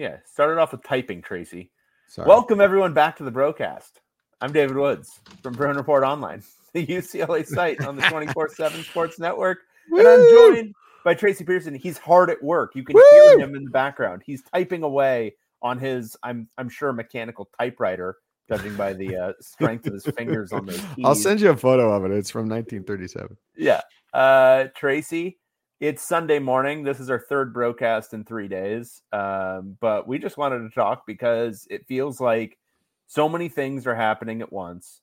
Yeah, started off with typing, Tracy. Sorry. Welcome everyone back to the BROCast. I'm David Woods from Bruin Report Online, the UCLA site on the 24/7 Sports Network, and I'm joined by Tracy Pearson. He's hard at work. You can Woo! hear him in the background. He's typing away on his, I'm I'm sure, mechanical typewriter, judging by the uh, strength of his fingers on those keys. I'll send you a photo of it. It's from 1937. Yeah. Uh Tracy, it's Sunday morning. This is our third BROCast in three days. Um, but we just wanted to talk because it feels like so many things are happening at once.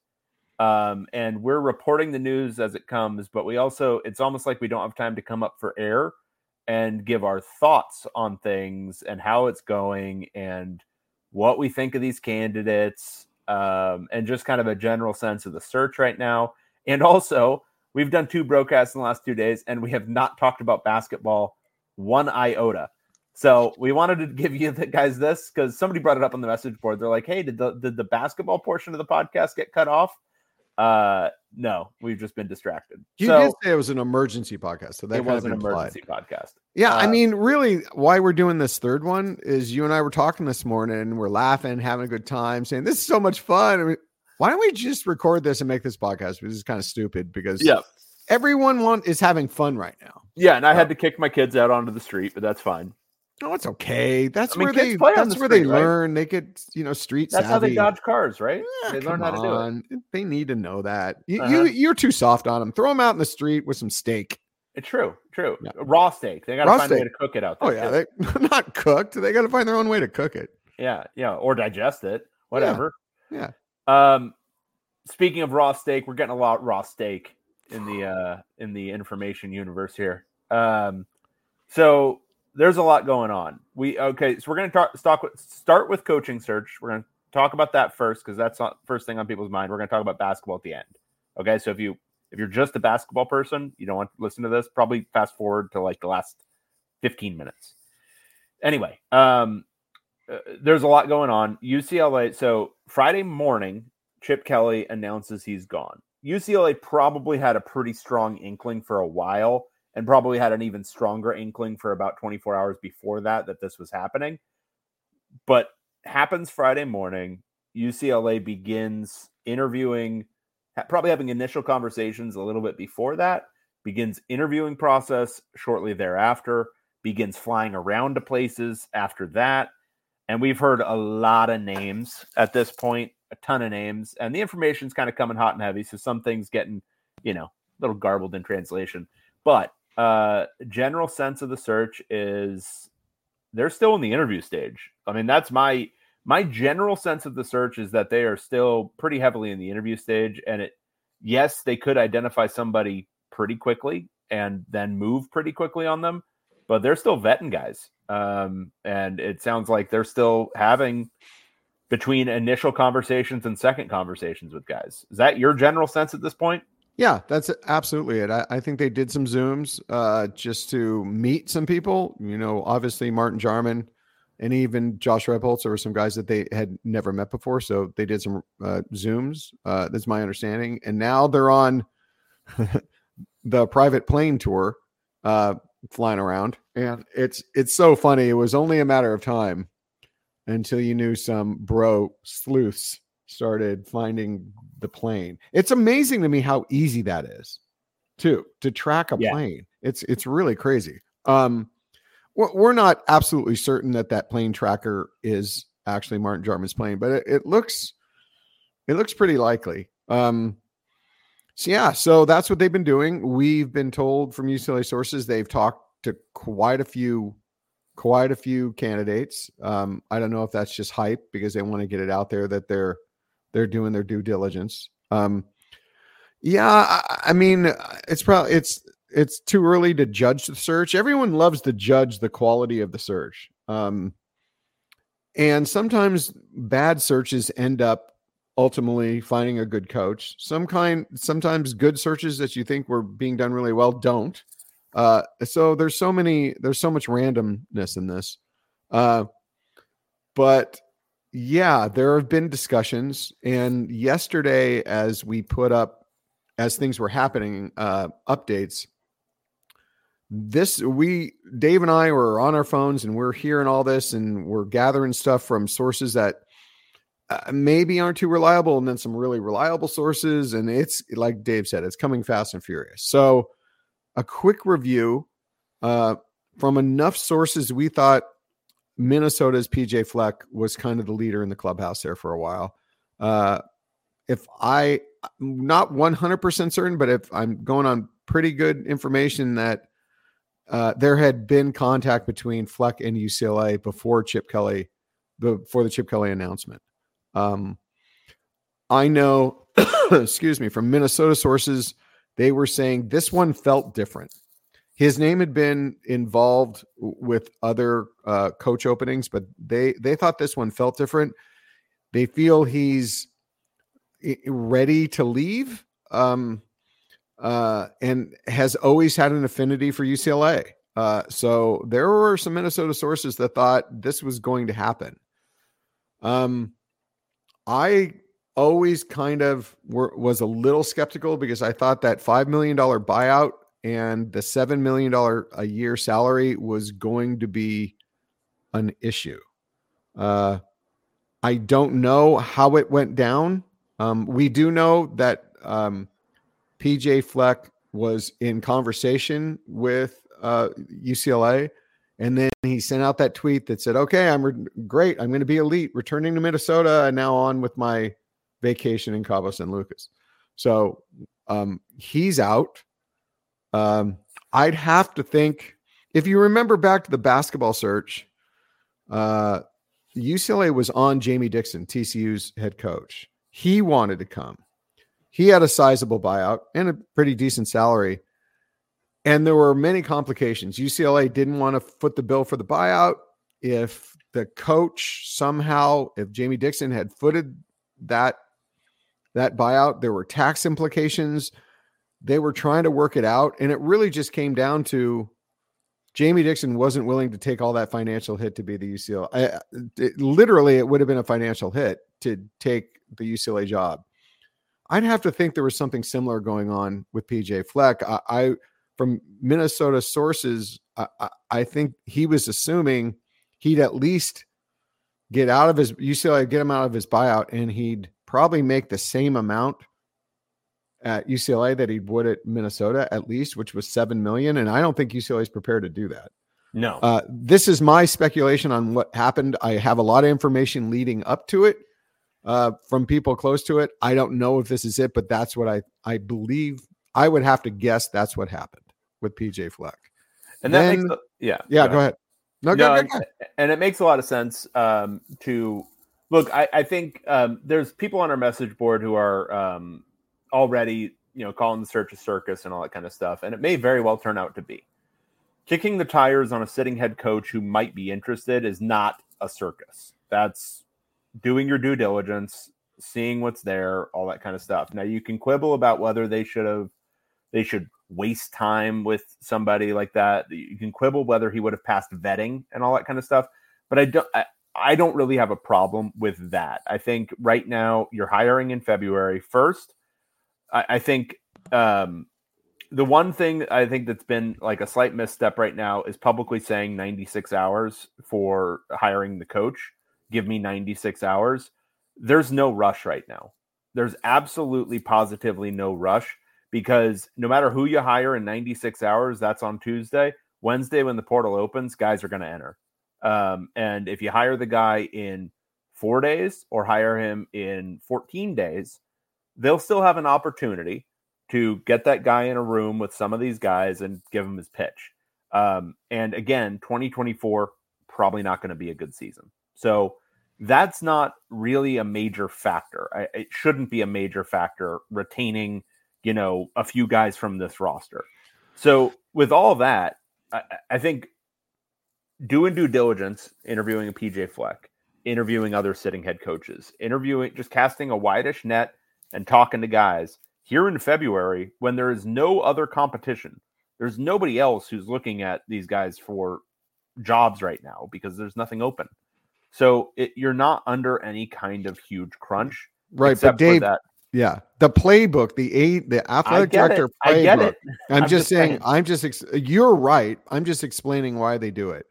Um, and we're reporting the news as it comes, but we also it's almost like we don't have time to come up for air and give our thoughts on things and how it's going and what we think of these candidates um, and just kind of a general sense of the search right now. And also, we've done two BROCasts in the last two days, and we have not talked about basketball one iota. So we wanted to give you the guys this because somebody brought it up on the message board. They're like, "Hey, did the did the basketball portion of the podcast get cut off?" Uh, no, we've just been distracted. You so did say it was an emergency podcast, so that it was an implied. emergency podcast. Yeah, I Uh, mean, really, why we're doing this third one is you and I were talking this morning, we're laughing, having a good time, saying this is so much fun. Why don't we just record this and make this podcast? This is kind of stupid because Yeah, everyone want is having fun right now. yeah, and I had to kick my kids out onto the street, but that's fine. No, it's okay. That's I mean, where they that's the where they street, right? learn. They get you know street That's how they dodge cars, right? Yeah, they learn how to do it. They need to know that. You, Uh-huh. you you're too soft on them. Throw them out in the street with some steak. It's true, true. Yeah. Raw steak. They got to find a way to cook it out there. Oh yeah, too. they not cooked. They got to find their own way to cook it. yeah, yeah, or digest it, whatever. yeah. Um, speaking of raw steak, we're getting a lot of raw steak in the uh in the information universe here. Um, so there's a lot going on. We okay, so we're gonna talk, start with start with coaching search. We're gonna talk about that first because that's not first thing on people's mind. We're gonna talk about basketball at the end. Okay, so if you if you're just a basketball person, you don't want to listen to this. Probably fast forward to like the last 15 minutes. Anyway, um, uh, there's a lot going on. UCLA. So Friday morning, Chip Kelly announces he's gone. UCLA probably had a pretty strong inkling for a while, and probably had an even stronger inkling for about 24 hours before that that this was happening. But happens Friday morning. UCLA begins interviewing, probably having initial conversations a little bit before that. Begins interviewing process shortly thereafter. Begins flying around to places after that and we've heard a lot of names at this point, a ton of names, and the information's kind of coming hot and heavy. So some things getting, you know, a little garbled in translation. But uh general sense of the search is they're still in the interview stage. I mean, that's my my general sense of the search is that they are still pretty heavily in the interview stage. And it yes, they could identify somebody pretty quickly and then move pretty quickly on them, but they're still vetting guys. Um, and it sounds like they're still having between initial conversations and second conversations with guys. Is that your general sense at this point? Yeah, that's absolutely it. I, I think they did some zooms uh, just to meet some people. You know, obviously Martin Jarmond and even Josh Rebholz were some guys that they had never met before. So they did some uh, zooms. Uh, that's my understanding. And now they're on the private plane tour, uh, flying around, and it's it's so funny. It was only a matter of time until you knew some bro sleuths started finding the plane. It's amazing to me how easy that is, too, to track a Yeah. plane. It's it's really crazy. Um, we're, we're not absolutely certain that that plane tracker is actually Martin Jarmond's plane, but it, it looks it looks pretty likely. Um, so yeah, so that's what they've been doing. We've been told from UCLA sources they've talked to quite a few quite a few candidates. Um, I don't know if that's just hype because they want to get it out there that they're they're doing their due diligence. Um, yeah, I, I mean, it's probably it's it's too early to judge the search. Everyone loves to judge the quality of the search, um, and sometimes bad searches end up ultimately finding a good coach. Some kind, sometimes good searches that you think were being done really well don't. Uh, so there's so many, there's so much randomness in this. Uh, but yeah, there have been discussions. And yesterday, as we put up, as things were happening, uh, updates, this we Dave and I were on our phones and we're hearing all this and we're gathering stuff from sources that uh, maybe aren't too reliable and then some really reliable sources and it's like Dave said it's coming fast and furious. So a quick review uh, from enough sources we thought Minnesota's PJ Fleck was kind of the leader in the clubhouse there for a while. Uh, if I not 100% certain but if I'm going on pretty good information that uh, there had been contact between Fleck and UCLA before Chip Kelly, before the Chip Kelly announcement. Um, I know, excuse me, from Minnesota sources, they were saying this one felt different. His name had been involved with other uh, coach openings, but they they thought this one felt different. They feel he's ready to leave. Um, uh, and has always had an affinity for UCLA. Uh, so there were some Minnesota sources that thought this was going to happen. Um, I always kind of were, was a little skeptical because I thought that $5 million buyout and the $7 million a year salary was going to be an issue. Uh, I don't know how it went down. Um, we do know that um, PJ Fleck was in conversation with uh, UCLA. And then he sent out that tweet that said, okay, I'm re- great. I'm going to be elite, returning to Minnesota and now on with my vacation in Cabo San Lucas. So um, he's out. Um, I'd have to think, if you remember back to the basketball search, uh, UCLA was on Jamie Dixon, TCU's head coach. He wanted to come. He had a sizable buyout and a pretty decent salary. And there were many complications. UCLA didn't want to foot the bill for the buyout. If the coach somehow, if Jamie Dixon had footed that that buyout, there were tax implications. They were trying to work it out, and it really just came down to Jamie Dixon wasn't willing to take all that financial hit to be the UCLA. I, uh, it, literally, it would have been a financial hit to take the UCLA job. I'd have to think there was something similar going on with PJ Fleck. I, I from Minnesota sources, I, I, think he was assuming he'd at least get out of his UCLA, get him out of his buyout, and he'd probably make the same amount at UCLA that he would at Minnesota, at least, which was seven million. And I don't think UCLA is prepared to do that. No. Uh, this is my speculation on what happened. I have a lot of information leading up to it uh, from people close to it. I don't know if this is it, but that's what I I believe. I would have to guess that's what happened with PJ Fleck. And that then, makes yeah yeah. Go, go ahead. No, no go, go, and it makes a lot of sense um, to look. I, I think um, there's people on our message board who are um, already you know calling the search a circus and all that kind of stuff, and it may very well turn out to be. Kicking the tires on a sitting head coach who might be interested is not a circus. That's doing your due diligence, seeing what's there, all that kind of stuff. Now you can quibble about whether they should have they should waste time with somebody like that. You can quibble whether he would have passed vetting and all that kind of stuff. But I don't I, I don't really have a problem with that. I think right now you're hiring in February first. I, I think um, the one thing I think that's been like a slight misstep right now is publicly saying 96 hours for hiring the coach give me 96 hours. There's no rush right now. There's absolutely positively no rush because no matter who you hire in 96 hours, that's on Tuesday. Wednesday, when the portal opens, guys are going to enter. Um, and if you hire the guy in four days or hire him in 14 days, they'll still have an opportunity to get that guy in a room with some of these guys and give him his pitch. Um, and again, 2024 probably not going to be a good season. So that's not really a major factor. I, it shouldn't be a major factor retaining, you know, a few guys from this roster. So with all that, I, I think doing due diligence, interviewing a PJ Fleck, interviewing other sitting head coaches, interviewing, just casting a wideish net and talking to guys here in February when there is no other competition. There's nobody else who's looking at these guys for jobs right now because there's nothing open. So it, you're not under any kind of huge crunch, right? But Dave, that. Yeah, the playbook, the eight, the athletic director it. I get playbook. it. I'm, I'm just just saying, saying. I'm just. Ex- you're right. I'm just explaining why they do it.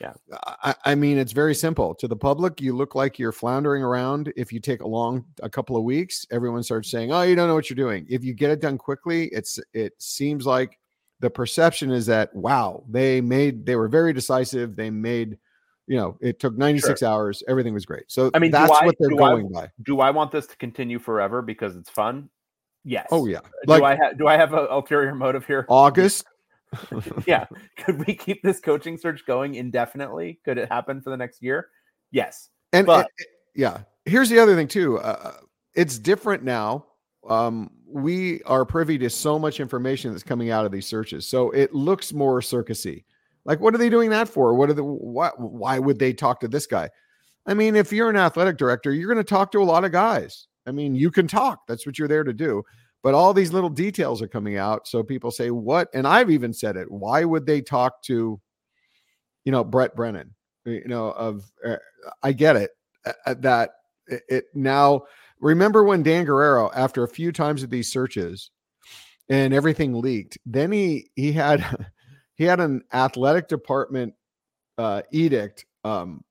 Yeah. I, I mean, it's very simple. To the public, you look like you're floundering around. If you take a long, a couple of weeks, everyone starts saying, "Oh, you don't know what you're doing." If you get it done quickly, it's it seems like the perception is that wow, they made they were very decisive. They made, you know, it took 96 hours. Everything was great. So I mean, do that's I- what they're do I- going by. Do I want this to continue forever because it's fun? Yes. Oh yeah, Do like I have do I have an ulterior motive here? August. yeah. Could we keep this coaching search going indefinitely? Could it happen for the next year? Yes. And, But- and- yeah, here's the other thing too. Uh, it's different now. Um, we are privy to so much information that's coming out of these searches, so it looks more circusy. Like, what are they doing that for? What are the what? Why would they talk to this guy? I mean, if you're an athletic director, you're going to talk to a lot of guys. I mean, you can talk. That's what you're there to do. But all these little details are coming out, so people say, "What?" And I've even said it. Why would they talk to, you know, Brent Brennan? You know, of uh, I get it uh, uh, that it, it now remember when Dan Guerrero after a few times of these searches and everything leaked then he he had he had an athletic department uh edict um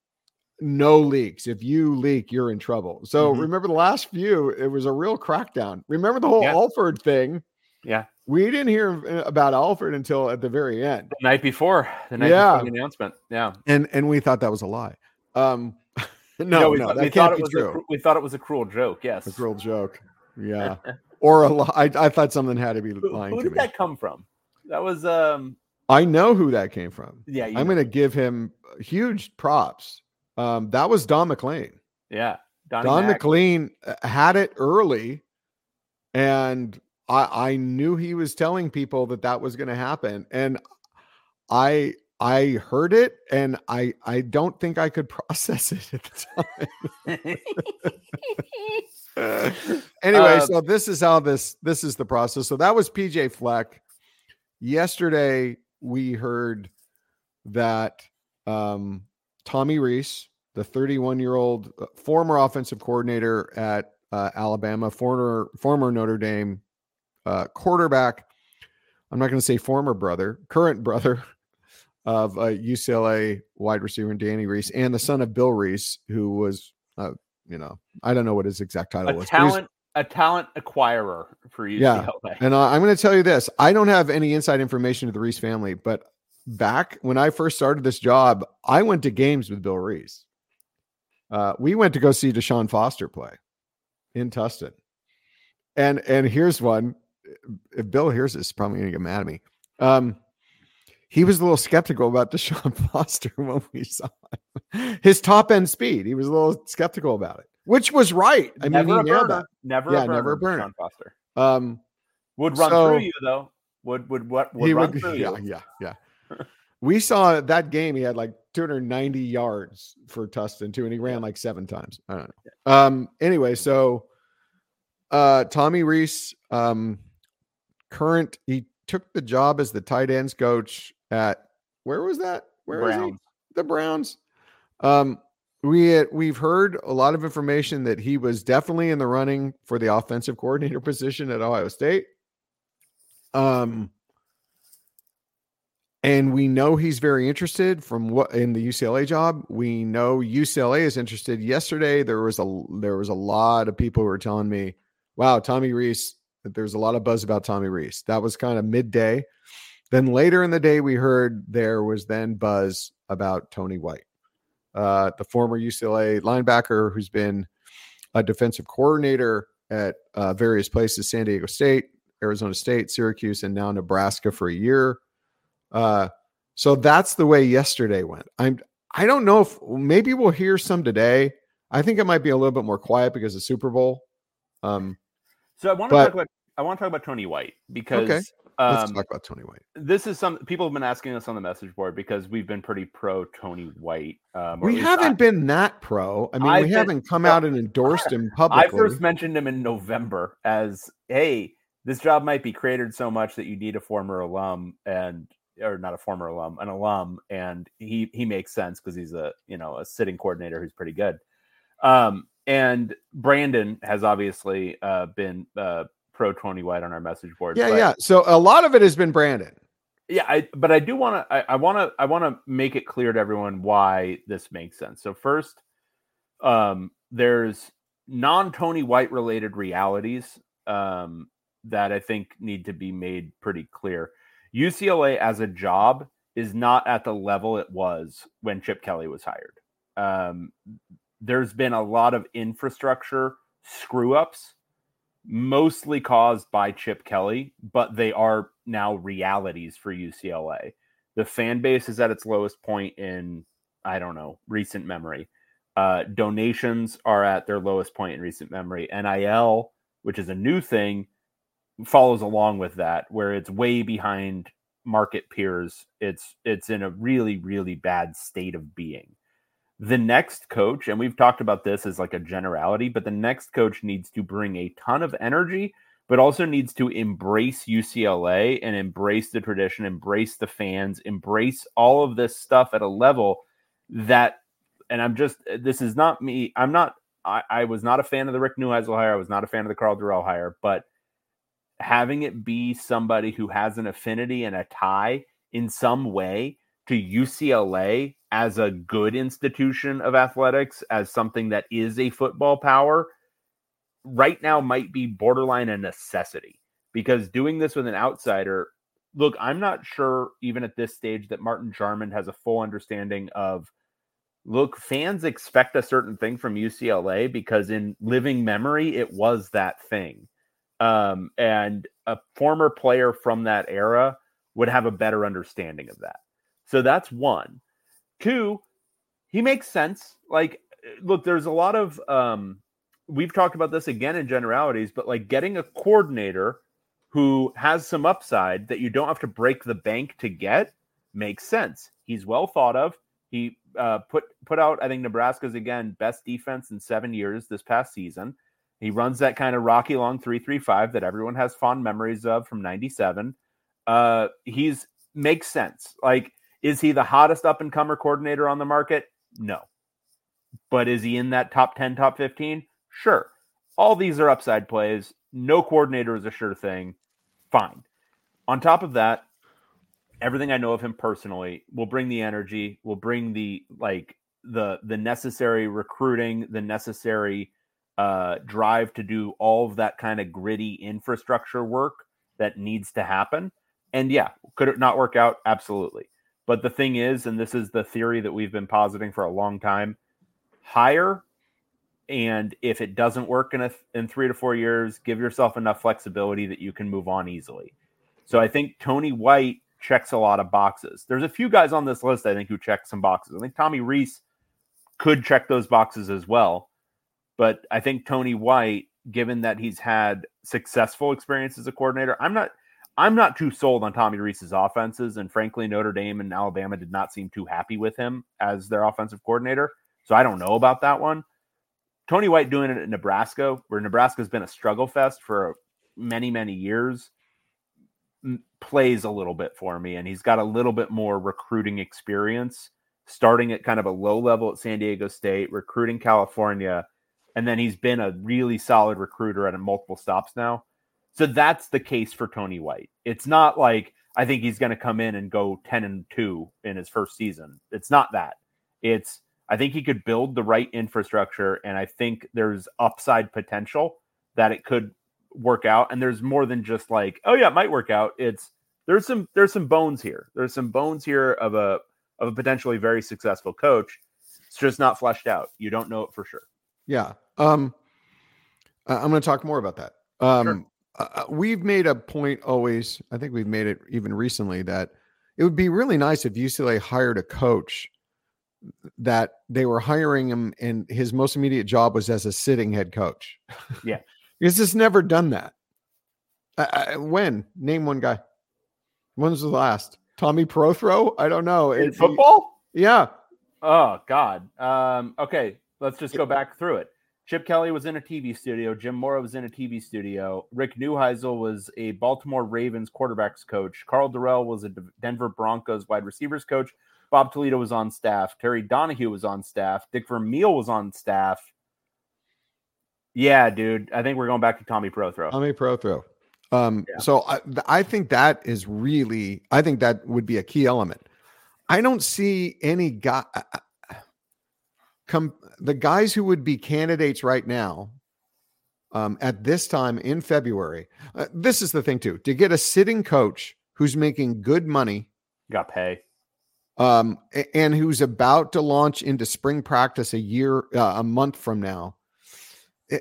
no leaks if you leak you're in trouble so Mhm. remember the last few it was a real crackdown remember the whole Yeah. alford thing Yeah. we didn't hear uh, about alford until at the very end The night before the night Yeah. before the announcement. Yeah. and and we thought that was a lie um no No, we, no we can't thought it be was true a, we thought it was a cruel joke. Yes. A cruel joke. Yeah. or a li- I, I thought something had to be Who, lying who to did me. that come from? That was um I know who that came from. yeah, I'm going to give him huge props. Um, that was Don McLean. yeah. Donnie Don. McLean uh, had it early, and I, I knew he was telling people that that was going to happen, and I I heard it, and I I don't think I could process it at the time. anyway, Uh, so this is how this this is the process. So that was PJ Fleck. Yesterday we heard that um, Tommy Rees, the 31 year old former offensive coordinator at uh, Alabama, former former Notre Dame uh, quarterback. I'm not going to say former brother, current brother of uh, UCLA wide receiver Danny Rees, and the son of Bill Rees, who was, uh, you know, I don't know what his exact title a was. talent a talent acquirer for UCLA. Yeah. And I, I'm going to tell you this: I don't have any inside information to the Rees family, but back when I first started this job, I went to games with Bill Rees. Uh, we went to go see Deshaun Foster play in Tustin, and and here's one. If Bill hears this, he's probably going to get mad at me. Um, he was a little skeptical about Deshaun Foster when we saw him. his top end speed. He was a little skeptical about it, which was right. I never mean, a he nailed burner. Never Yeah, a burner. never a burner. Sean Foster. Um, would run So- through you though. Would would what would he run would, through yeah, you? yeah, yeah. we saw that game. He had like 290 yards for Tustin too, and he ran like seven times. I don't know. Um. Anyway, so uh, Tommy Rees, um, current, he took the job as the tight ends coach at where was that? Where was he? The Browns. Um, we had, we've heard a lot of information that he was definitely in the running for the offensive coordinator position at Ohio State. Um, and we know he's very interested from what in the UCLA job. We know UCLA is interested. Yesterday there was a there was a lot of people who were telling me, "Wow, Tommy Rees." There's a lot of buzz about Tommy Rees. That was kind of midday. Then later in the day, we heard there was then buzz about Tony White, uh, the former UCLA linebacker who's been a defensive coordinator at uh, various places San Diego State, Arizona State, Syracuse, and now Nebraska for a year. Uh, so that's the way yesterday went. I'm I don't know if maybe we'll hear some today. I think it might be a little bit more quiet because of Super Bowl. Um, So I want to But- talk about I want to talk about Tony White because let's um, Let's talk about Tony White. this is some people have been asking us on the message board because we've been pretty pro Tony White. Um, We haven't I- been that pro. I mean, I've we been- haven't come out and endorsed him publicly. I first mentioned him in November as, "Hey, this job might be cratered so much that you need a former alum and or not a former alum, an alum, and he he makes sense because he's a you know a sitting coordinator who's pretty good." Um, and Brandon has obviously uh, been uh, pro Tony White on our message board. Yeah, yeah. So a lot of it has been Brandon. Yeah, I, but I do want to. I want to. I want to make it clear to everyone why this makes sense. So first, um, there's non Tony White related realities um, that I think need to be made pretty clear. UCLA as a job is not at the level it was when Chip Kelly was hired. Um, there's been a lot of infrastructure screw ups, mostly caused by Chip Kelly, but they are now realities for UCLA. The fan base is at its lowest point in, I don't know, recent memory. Uh, donations are at their lowest point in recent memory. NIL, which is a new thing, follows along with that, where it's way behind market peers. It's it's in a really really bad state of being. The next coach, and we've talked about this as like a generality, but the next coach needs to bring a ton of energy, but also needs to embrace UCLA and embrace the tradition, embrace the fans, embrace all of this stuff at a level that and I'm just this is not me. I'm not. I, I was not a fan of the Rick Neuheisel hire. I was not a fan of the Karl Dorrell hire. But having it be somebody who has an affinity and a tie in some way to UCLA as a good institution of athletics, as something that is a football power, right now might be borderline a necessity because doing this with an outsider. Look, I'm not sure even at this stage that Martin Jarmond has a full understanding of look, fans expect a certain thing from UCLA because in living memory, it was that thing. Um, and a former player from that era would have a better understanding of that. So that's one. Two, he makes sense. Like, look, there's a lot of, um, we've talked about this again in generalities, but like getting a coordinator who has some upside that you don't have to break the bank to get makes sense. He's well thought of. He uh, put put out, I think Nebraska's again best defense in seven years this past season. He runs that kind of rocky long three three five that everyone has fond memories of from '97. Uh, he's makes sense. Like, is he the hottest up and comer coordinator on the market? No, but is he in that top ten, top fifteen? Sure. All these are upside plays. No coordinator is a sure thing. Fine. On top of that, everything I know of him personally will bring the energy, will bring the like the the necessary recruiting, the necessary uh, drive to do all of that kind of gritty infrastructure work that needs to happen. And yeah, could it not work out? Absolutely. But the thing is, and this is the theory that we've been positing for a long time, hire and if it doesn't work in a, in 3 to 4 years, give yourself enough flexibility that you can move on easily. So I think Tony White checks a lot of boxes. There's a few guys on this list I think who check some boxes. I think Tommy Rees could check those boxes as well. But I think Tony White, given that he's had successful experience as a coordinator, I'm not I'm not too sold on Tommy Rees's offenses. And frankly, Notre Dame and Alabama did not seem too happy with him as their offensive coordinator. So I don't know about that one. Tony White doing it at Nebraska, where Nebraska's been a struggle fest for many, many years plays a little bit for me, and he's got a little bit more recruiting experience, starting at kind of a low level at San Diego State, recruiting California, and then he's been a really solid recruiter at multiple stops now. So that's the case for Tony White. It's not like I think he's going to come in and go 10 and 2 in his first season. It's not that. It's I think he could build the right infrastructure and I think there's upside potential that it could work out and there's more than just like oh yeah it might work out it's there's some there's some bones here there's some bones here of a of a potentially very successful coach it's just not fleshed out you don't know it for sure yeah um i'm going to talk more about that um sure. Uh, uh, we've made a point always i think we've made it even recently that it would be really nice if ucla hired a coach that they were hiring him and his most immediate job was as a sitting head coach yeah because it's never done that. I, I, when? Name one guy. When's the last? Tommy Prothro? I don't know. In football? Yeah. Oh God. Um, okay, let's just go back through it. Chip Kelly was in a TV studio. Jim Mora was in a TV studio. Rick Neuheisel was a Baltimore Ravens quarterbacks coach. Karl Dorrell was a Denver Broncos wide receivers coach. Bob Toledo was on staff. Terry Donahue was on staff. Dick Vermeil was on staff. Yeah, dude. I think we're going back to Tommy Prothro. Tommy Prothro. Um, Yeah. so I, I think that is really, I think that would be a key element. I don't see any guy, come the guys who would be candidates right now um, at this time in February. Uh, this is the thing too, to get a sitting coach who's making good money Got pay. um, and who's about to launch into spring practice a year, uh, a month from now. Uh,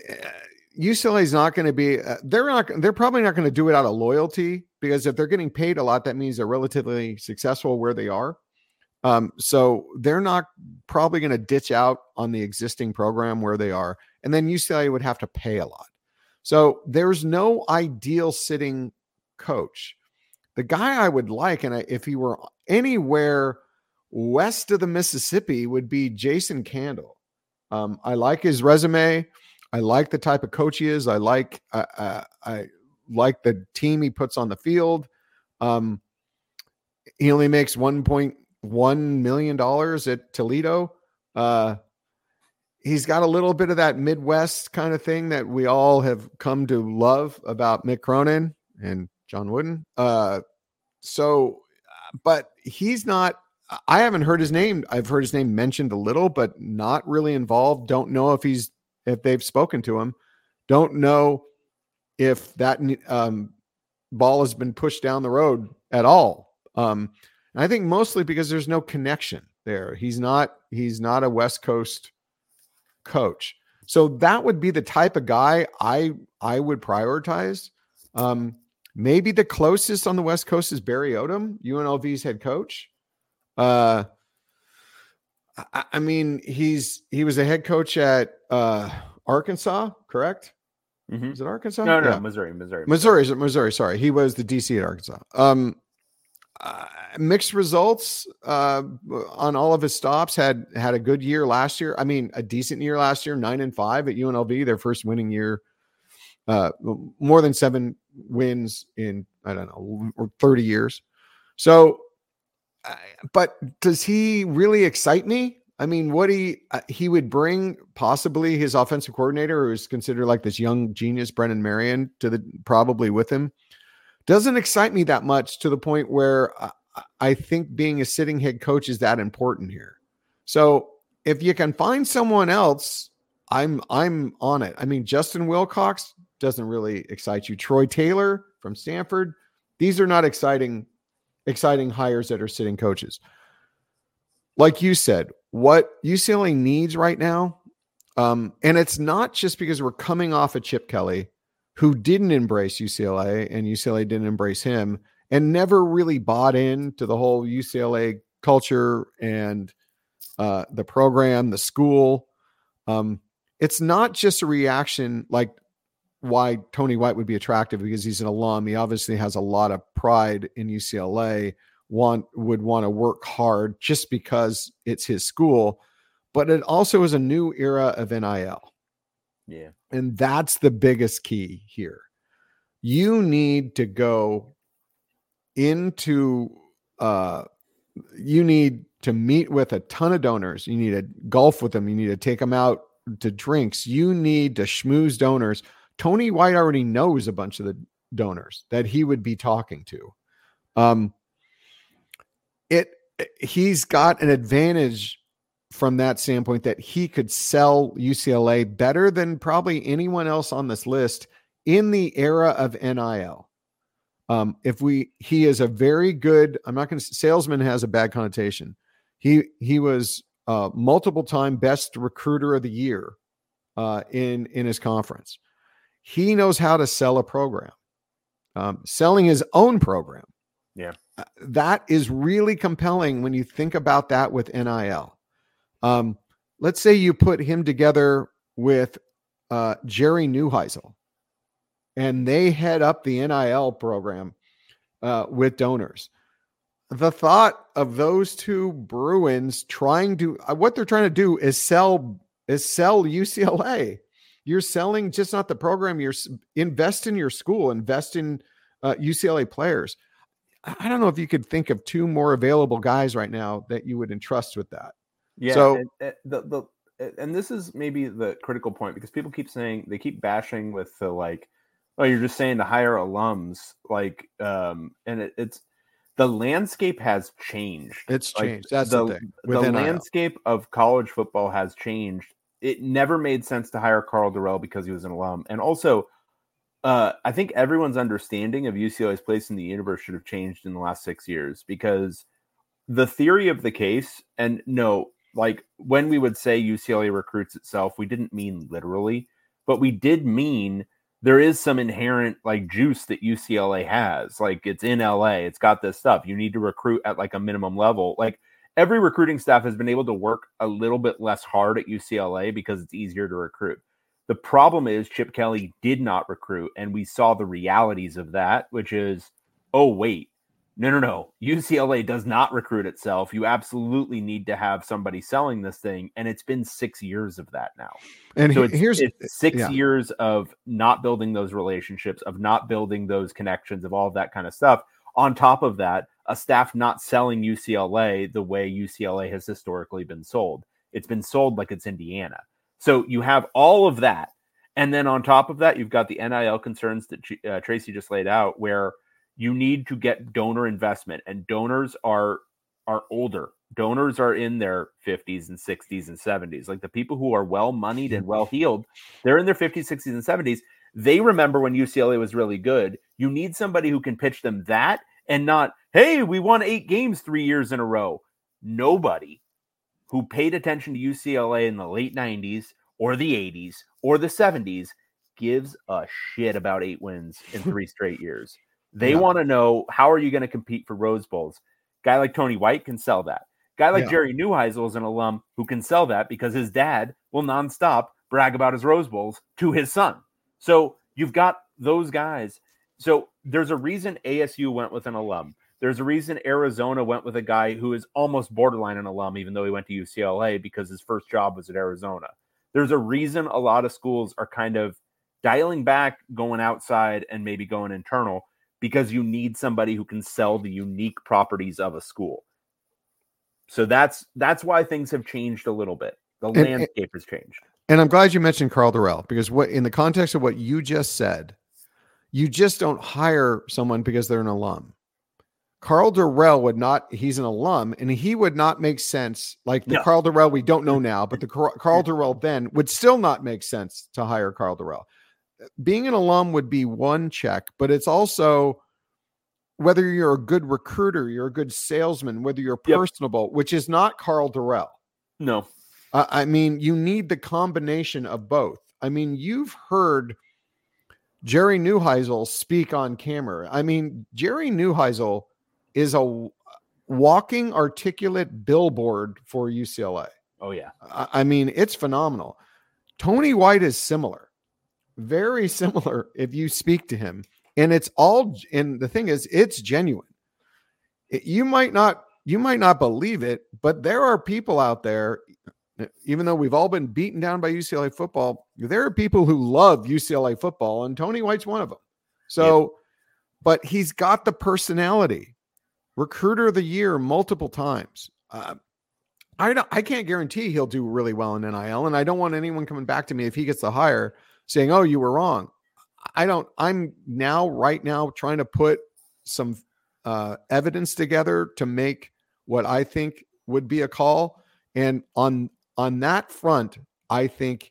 UCLA is not going to be. Uh, they're not. They're probably not going to do it out of loyalty because if they're getting paid a lot, that means they're relatively successful where they are. Um, so they're not probably going to ditch out on the existing program where they are, and then UCLA would have to pay a lot. So there's no ideal sitting coach. The guy I would like, and I, if he were anywhere west of the Mississippi, would be Jason Candle. Um, I like his resume. I like the type of coach he is. I like uh, uh, I like the team he puts on the field. Um, he only makes one point one million dollars at Toledo. Uh, he's got a little bit of that Midwest kind of thing that we all have come to love about Mick Cronin and John Wooden. Uh, so, but he's not. I haven't heard his name. I've heard his name mentioned a little, but not really involved. Don't know if he's if they've spoken to him. Don't know if that um, ball has been pushed down the road at all. Um, and I think mostly because there's no connection there. He's not he's not a West Coast coach. So that would be the type of guy I I would prioritize. Um, maybe the closest on the West Coast is Barry Odom, UNLV's head coach. Uh, I, I mean, he's he was a head coach at uh, Arkansas, correct? Mhm. Is it Arkansas? No, no, Yeah. Missouri, Missouri, Missouri, is it Missouri? Sorry, he was the DC at Arkansas. Um, uh, mixed results uh, on all of his stops. Had had a good year last year. I mean, a decent year last year. Nine and five at UNLV, their first winning year. Uh, more than seven wins in I don't know or thirty years. So, uh, but does he really excite me? I mean, what he uh, he would bring possibly his offensive coordinator, who is considered like this young genius, Brennan Marion, to the probably with him, doesn't excite me that much to the point where I, think being a sitting head coach is that important here. So if you can find someone else, I'm I'm on it. I mean, Justin Wilcox doesn't really excite you. Troy Taylor from Stanford, these are not exciting exciting hires that are sitting coaches. Like you said, what UCLA needs right now, um, and it's not just because we're coming off of Chip Kelly, who didn't embrace UCLA and UCLA didn't embrace him and never really bought into the whole UCLA culture and uh, the program, the school. Um, it's not just a reaction like why Tony White would be attractive because he's an alum. He obviously has a lot of pride in UCLA. Want would want to work hard just because it's his school, but it also is a new era of NIL. Yeah. And that's the biggest key here. You need to go into uh you need to meet with a ton of donors. You need to golf with them. You need to take them out to drinks. You need to schmooze donors. Tony White already knows a bunch of the donors that he would be talking to. Um it he's got an advantage from that standpoint that he could sell UCLA better than probably anyone else on this list in the era of NIL. Um, if we, he is a very good. I'm not going to. Salesman has a bad connotation. He he was uh, multiple time best recruiter of the year uh, in in his conference. He knows how to sell a program. Um, selling his own program. Yeah. Uh, that is really compelling when you think about that with NIL. Um, let's say you put him together with uh, Jerry Neuheisel, and they head up the NIL program uh, with donors. The thought of those two Bruins trying to uh, what they're trying to do is sell is sell UCLA. You're selling just not the program. You're invest in your school, invest in uh, UCLA players. I I don't know if you could think of two more available guys right now that you would entrust with that. Yeah. So- and- and the, the and this is maybe the critical point because people keep saying they keep bashing with the like, oh, you're just saying to hire alums, like, um, and it, it's the landscape has changed. It's Like, changed. That's the, the, thing. the landscape of college football has changed. It never made sense to hire Karl Dorrell because he was an alum, and also, uh, I think everyone's understanding of UCLA's place in the universe should have changed in the last six years because the theory of the case, and no, like when we would say UCLA recruits itself, we didn't mean literally, but we did mean there is some inherent like juice that UCLA has. Like it's in LA, it's got this stuff. You need to recruit at like a minimum level. Like every recruiting staff has been able to work a little bit less hard at UCLA because it's easier to recruit. The problem is Chip Kelly did not recruit, and we saw the realities of that, which is, oh wait, no, no, no. UCLA does not recruit itself. You absolutely need to have somebody selling this thing, and it's been six years of that now. And So it's, here's it's six yeah. years of not building those relationships, of not building those connections, of all of that kind of stuff. On top of that, a staff not selling UCLA the way UCLA has historically been sold. It's been sold like it's Indiana. So you have all of that. And then on top of that, you've got the NIL concerns that uh, Tracy just laid out, where you need to get donor investment, and donors are are older. Donors are in their 50s and 60s and 70s. Like the people who are well moneyed and well heeled, they're in their 50s, 60s, and 70s. They remember when UCLA was really good. You need somebody who can pitch them that and not, hey, we won eight games three years in a row. Nobody who paid attention to UCLA in the late 90s or the 80s or the 70s gives a shit about eight wins in three straight years. They Yeah. want to know how are you going to compete for Rose Bowls? Guy like Tony White can sell that. Guy like Yeah. Jerry Neuheisel is an alum who can sell that because his dad will nonstop brag about his Rose Bowls to his son. So you've got those guys. So there's a reason ASU went with an alum. There's a reason Arizona went with a guy who is almost borderline an alum, even though he went to UCLA because his first job was at Arizona. There's a reason a lot of schools are kind of dialing back, going outside, and maybe going internal because you need somebody who can sell the unique properties of a school. So that's that's why things have changed a little bit. The and- landscape has changed. And I'm glad you mentioned Karl Dorrell because what in the context of what you just said, you just don't hire someone because they're an alum. Karl Dorrell would not, he's an alum, and he would not make sense. Like the No. Karl Dorrell we don't know now, but the Karl Dorrell then would still not make sense to hire Karl Dorrell. Being an alum would be one check, but it's also whether you're a good recruiter, you're a good salesman, whether you're Yep. personable, which is not Karl Dorrell. No. Uh, I mean, you need the combination of both. I mean, you've heard Jerry Neuheisel speak on camera. I mean, Jerry Neuheisel is a walking articulate billboard for UCLA. Oh yeah. I, I mean, it's phenomenal. Tony White is similar, very similar if you speak to him. And it's all, and the thing is, it's genuine. It- you might not, you might not believe it, but there are people out there, even though we've all been beaten down by UCLA football, there are people who love UCLA football, and Tony White's one of them. So, but he's got the personality. Recruiter of the year multiple times. Uh, I don't. I can't guarantee he'll do really well in NIL, and I don't want anyone coming back to me if he gets the hire saying, "Oh, you were wrong." I don't. I'm now, right now, trying to put some uh, evidence together to make what I think would be a call, and on on that front, I think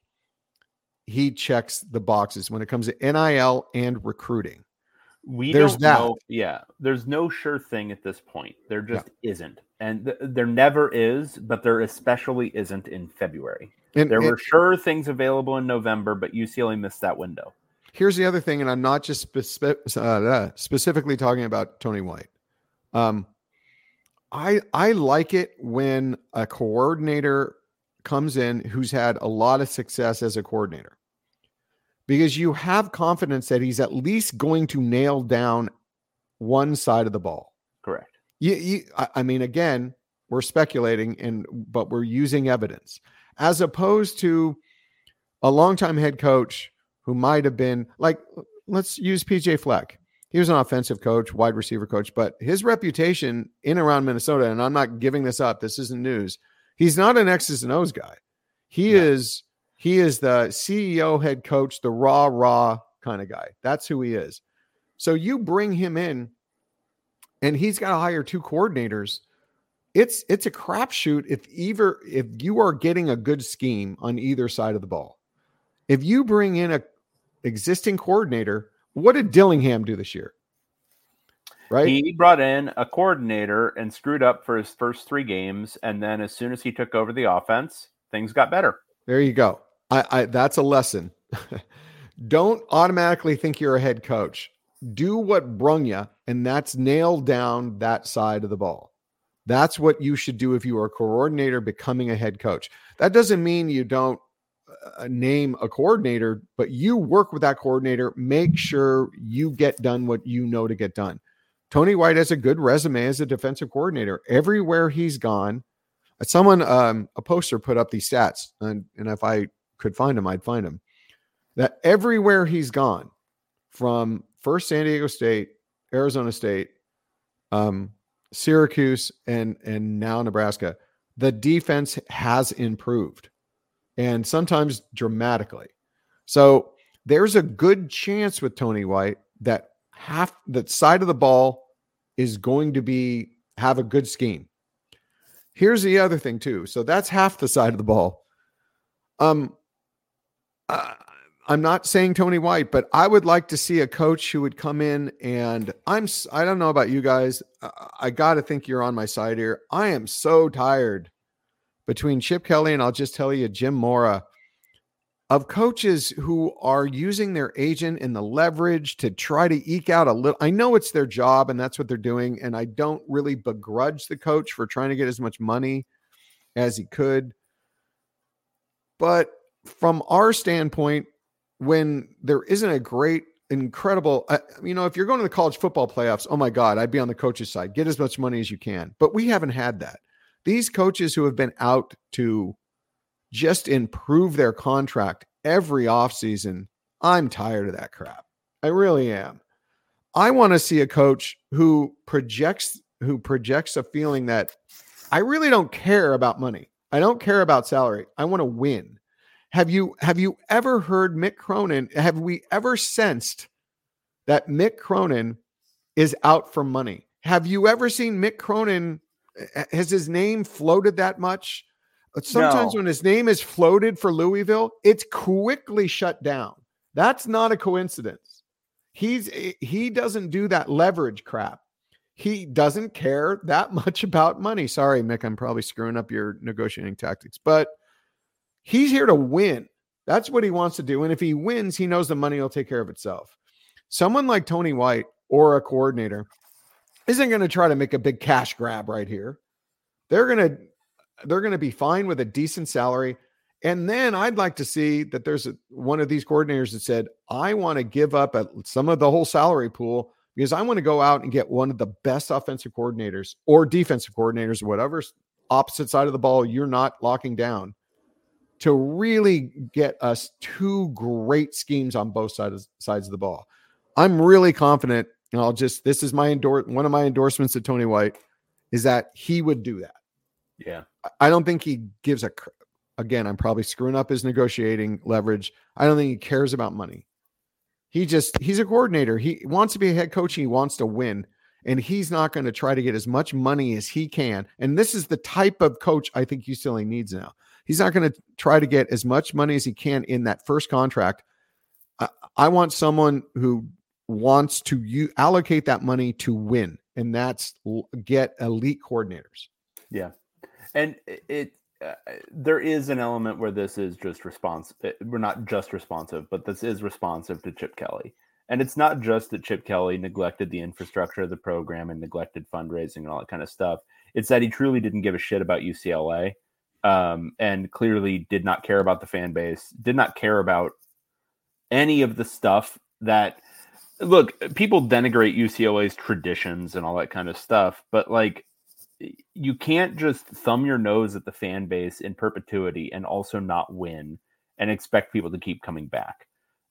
he checks the boxes when it comes to NIL and recruiting. We There's don't that. know. Yeah, there's no sure thing at this point. There just isn't, and th- there never is. But there especially isn't in February. And, There and were sure things available in November, but UCLA missed that window. here's the other thing, and I'm not just speci- uh, specifically talking about Tony White. Um, I I like it when a coordinator comes in who's had a lot of success as a coordinator because you have confidence that he's at least going to nail down one side of the ball. Correct. You, you, I, I mean, again, we're speculating, and but we're using evidence as opposed to a longtime head coach who might have been like, let's use PJ Fleck. He was an offensive coach, wide receiver coach, but his reputation in and around Minnesota, and I'm not giving this up. This isn't news. He's not an X's and O's guy. He is he is the CEO, head coach, the raw raw kind of guy. That's who he is. So you bring him in, and he's got to hire two coordinators. It's it's a crapshoot if either if you are getting a good scheme on either side of the ball. If you bring in a existing coordinator, what did Dillingham do this year? Right? He brought in a coordinator and screwed up for his first three games, and then as soon as he took over the offense, things got better. There you go. I, I that's a lesson. Don't automatically think you're a head coach. Do what brung you, and that's nail down that side of the ball. That's what you should do if you are a coordinator becoming a head coach. That doesn't mean you don't uh, name a coordinator, but you work with that coordinator. Make sure you get done what you know to get done. Tony White has a good resume as a defensive coordinator. Everywhere he's gone, someone um, a poster put up these stats, and, and if I could find him, I'd find him. That everywhere he's gone, from first San Diego State, Arizona State, um, Syracuse, and and now Nebraska, the defense has improved, and sometimes dramatically. So there's a good chance with Tony White that half that side of the ball is going to be have a good scheme. Here's the other thing too. So that's half the side of the ball. Um, uh, I'm not saying Tony White, but I would like to see a coach who would come in and I'm I don't know about you guys. I, I got to think you're on my side here. I am so tired between Chip Kelly and I'll just tell you Jim Mora of coaches who are using their agent and the leverage to try to eke out a little. I know it's their job and that's what they're doing. And I don't really begrudge the coach for trying to get as much money as he could. But from our standpoint, when there isn't a great, incredible, uh, you know, if you're going to the college football playoffs, oh my God, I'd be on the coach's side. Get as much money as you can. But we haven't had that. These coaches who have been out to just improve their contract every offseason, I'm tired of that crap. I really am. I want to see a coach who projects who projects a feeling that I really don't care about money. I don't care about salary. I want to win. Have you have you ever heard Mick Cronin? Have we ever sensed that Mick Cronin is out for money? Have you ever seen Mick Cronin? uh, Has his name floated that much? Uh, sometimes No. when his name is floated for Louisville, it's quickly shut down. That's not a coincidence. He's eh, he doesn't do that leverage crap. He doesn't care that much about money. Sorry, Mick, I'm probably screwing up your negotiating tactics, but he's here to win. That's what he wants to do. And if he wins, he knows the money will take care of itself. Someone like Tony White or a coordinator isn't going to try to make a big cash grab right here. They're going to they're going to be fine with a decent salary. And then I'd like to see that there's a, one of these coordinators that said, I want to give up a, some of the whole salary pool because I want to go out and get one of the best offensive coordinators or defensive coordinators, whatever opposite side of the ball you're not locking down to really get us two great schemes on both sides sides of the ball. I'm really confident, and I'll just this is my endorse one of my endorsements to Tony White is that he would do that. Yeah. I don't think he gives a again, I'm probably screwing up his negotiating leverage. I don't think he cares about money. He just he's a coordinator. He wants to be a head coach. He wants to win. And he's not going to try to get as much money as he can. And this is the type of coach I think UCLA needs now. He's not going to try to get as much money as he can in that first contract. I, I want someone who wants to you allocate that money to win, and that's l- get elite coordinators. Yeah, and it, it uh, there is an element where this is just response. uh, We're not just responsive, but this is responsive to Chip Kelly, and it's not just that Chip Kelly neglected the infrastructure of the program and neglected fundraising and all that kind of stuff. It's that he truly didn't give a shit about UCLA, um, and clearly did not care about the fan base, did not care about any of the stuff that look people denigrate UCLA's traditions and all that kind of stuff, but like you can't just thumb your nose at the fan base in perpetuity and also not win and expect people to keep coming back.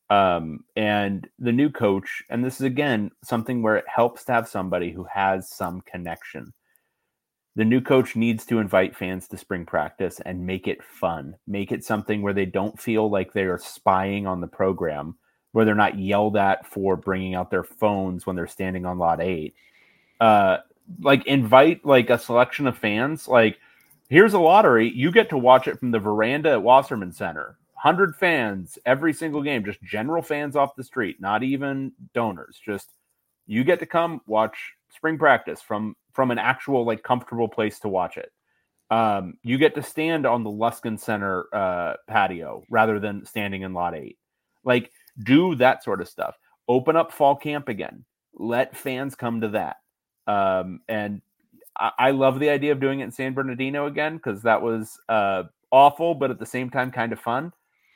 Um, and the new coach, and this is again something where it helps to have somebody who has some connection. The new coach needs to invite fans to spring practice and make it fun. Make it something where they don't feel like they are spying on the program, where they're not yelled at for bringing out their phones when they're standing on lot eight. Uh, like invite like a selection of fans. Like, here's a lottery. You get to watch it from the veranda at Wasserman Center. 100 fans every single game, just general fans off the street, not even donors. Just you get to come watch spring practice from from an actual like comfortable place to watch it. Um, you get to stand on the Luskin Center uh, patio rather than standing in lot eight. Like, do that sort of stuff. Open up fall camp again. Let fans come to that. Um, and I, I love the idea of doing it in San Bernardino again because that was uh, awful, but at the same time kind of fun.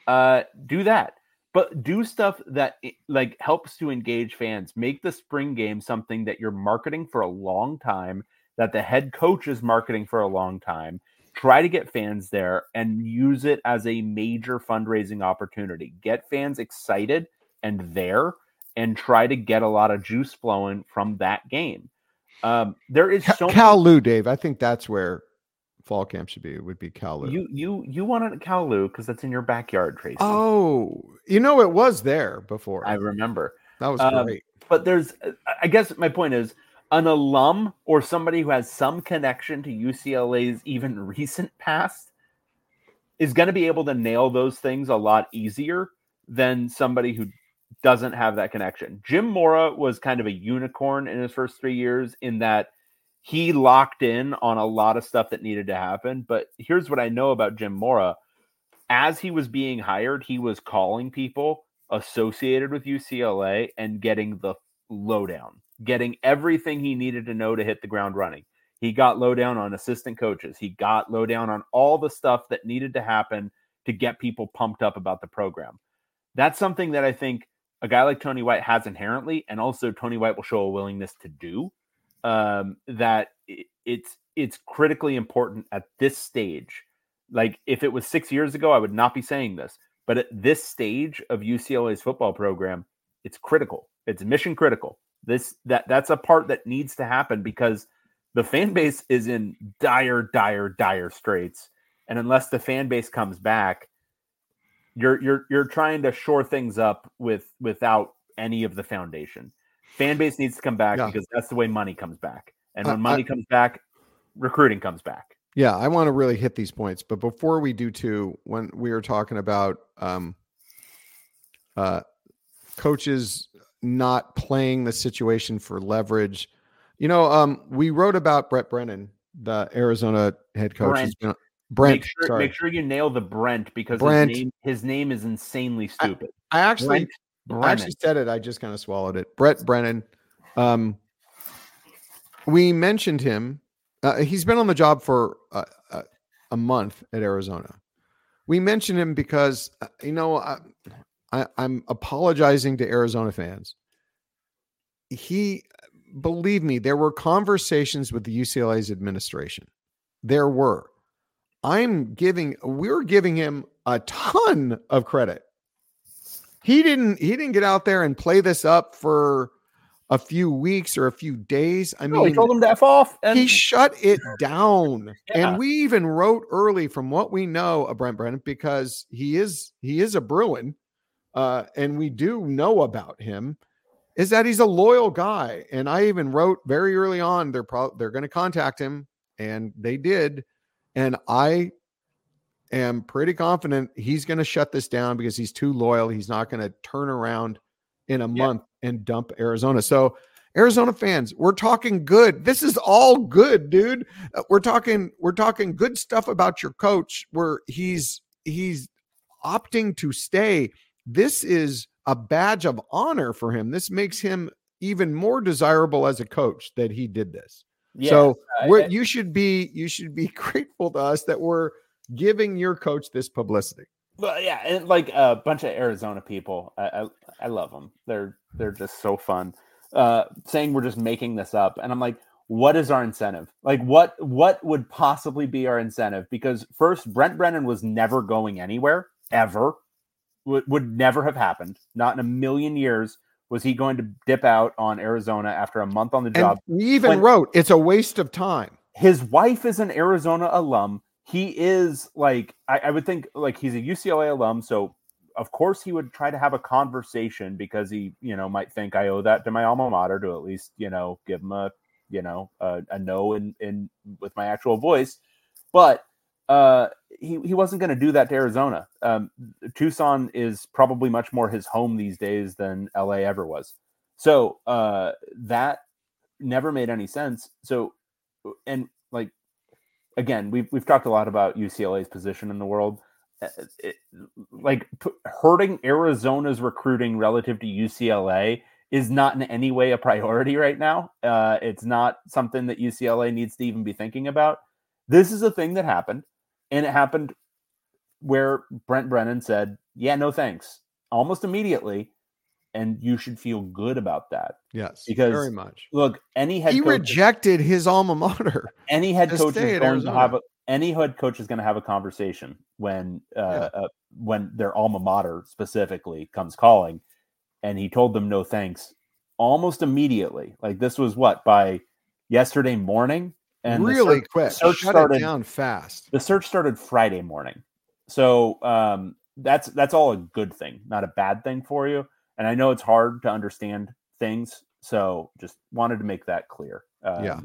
Uh, do that but do stuff that like helps to engage fans. Make the spring game something that you're marketing for a long time that the head coach is marketing for a long time. Try to get fans there and use it as a major fundraising opportunity. Get fans excited and there and try to get a lot of juice flowing from that game. Um, there is so cal Lou, dave i think that's where fall camp should be. Would be Kowloon. You you you wanted Kowloon because that's in your backyard, Tracy. Oh, you know it was there before. I remember. That was um, great. But there's, I guess my point is, an alum or somebody who has some connection to UCLA's even recent past is going to be able to nail those things a lot easier than somebody who doesn't have that connection. Jim Mora was kind of a unicorn in his first three years in that he locked in on a lot of stuff that needed to happen. But here's what I know about Jim Mora. As he was being hired, he was calling people associated with UCLA and getting the lowdown, getting everything he needed to know to hit the ground running. He got lowdown on assistant coaches. He got lowdown on all the stuff that needed to happen to get people pumped up about the program. That's something that I think a guy like Tony White has inherently, and also Tony White will show a willingness to do um, that it's it's critically important at this stage. Like if it was six years ago, I would not be saying this, but at this stage of UCLA's football program, it's critical. It's mission critical. This that that's a part that needs to happen because the fan base is in dire, dire, dire straits. And unless the fan base comes back, you're you're you're trying to shore things up with without any of the foundation fan base needs to come back yeah. because that's the way money comes back. And when money I, comes back, recruiting comes back. Yeah, I want to really hit these points, but before we do too, when we were talking about um, uh, coaches not playing the situation for leverage, you know, um, we wrote about Brett Brennan, the Arizona head coach. Brent. Been, Brent make sure, make sure you nail the Brent because Brent, his, name, his name is insanely stupid. I, I actually Brent Brennan. I actually said it. I just kind of swallowed it. Brett Brennan. Um, we mentioned him. Uh, he's been on the job for a, a, a, month at Arizona. We mentioned him because uh, you know I, I, I'm apologizing to Arizona fans. He, believe me, there were conversations with the UCLA's administration. There were. I'm giving. We're giving him a ton of credit he didn't he didn't get out there and play this up for a few weeks or a few days. I mean, he told him to f off. And- he shut it down. yeah. And we even wrote early from what we know of Brent Brennan because he is he is a Bruin, uh, and we do know about him. Is that he's a loyal guy, and I even wrote very early on they're probably they're going to contact him, and they did, and I am pretty confident he's going to shut this down because he's too loyal. He's not going to turn around in a yeah. month and dump Arizona. So, Arizona fans, we're talking good. This is all good, dude. Uh, we're talking we're talking good stuff about your coach where he's he's opting to stay. This is a badge of honor for him. This makes him even more desirable as a coach that he did this. Yes, so, you should be you should be grateful to us that we're giving your coach this publicity. Well, yeah, and like a bunch of Arizona people, I, I, I love them. They're they're just so fun. Uh, saying we're just making this up, and I'm like, what is our incentive? Like, what what would possibly be our incentive? Because first, Brent Brennan was never going anywhere ever. Would would never have happened. Not in a million years was he going to dip out on Arizona after a month on the job. And we even when, wrote it's a waste of time. his wife is an Arizona alum. He is like I, I would think like he's a UCLA alum, so of course he would try to have a conversation because he you know might think I owe that to my alma mater to at least you know give him a you know a, a no in in with my actual voice, but uh, he, he wasn't going to do that to Arizona. Um, Tucson is probably much more his home these days than LA ever was. So uh, that never made any sense. So, and like, again, we've, we've talked a lot about UCLA's position in the world. Uh, it, like p- hurting Arizona's recruiting relative to UCLA is not in any way a priority right now. Uh, it's not something that UCLA needs to even be thinking about. This is a thing that happened and it happened where Brent Brennan said, Yeah, no thanks, almost immediately. And you should feel good about that. Yes, because very much. Look, any head he coach, rejected his alma mater. Any head coach is going Arizona. to have a, any head coach is going to have a conversation when uh, Yeah. uh, when their alma mater specifically comes calling, and he told them no thanks almost immediately. Like this was what by yesterday morning, and really search- quick. search Shut started- it down fast. the search started Friday morning. So um, that's that's all a good thing, not a bad thing for you. And I know it's hard to understand things, so just wanted to make that clear. Um, Yeah.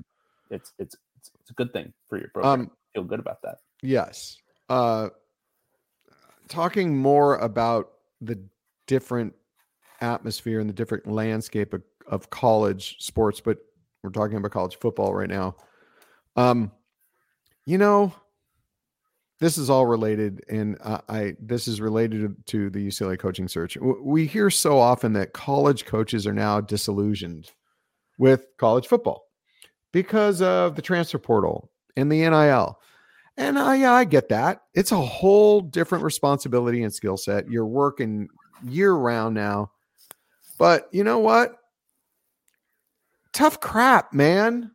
it's, it's it's it's a good thing for your program. Um, Feel good about that. Yes. Uh, talking more about the different atmosphere and the different landscape of, of college sports, but we're talking about college football right now. Um, you know, this is all related, and I, I this is related to the UCLA coaching search. We hear so often that college coaches are now disillusioned with college football because of the transfer portal and the NIL. And I, yeah, I get that. It's a whole different responsibility and skill set. You're working year round now. But you know what? Tough crap, man.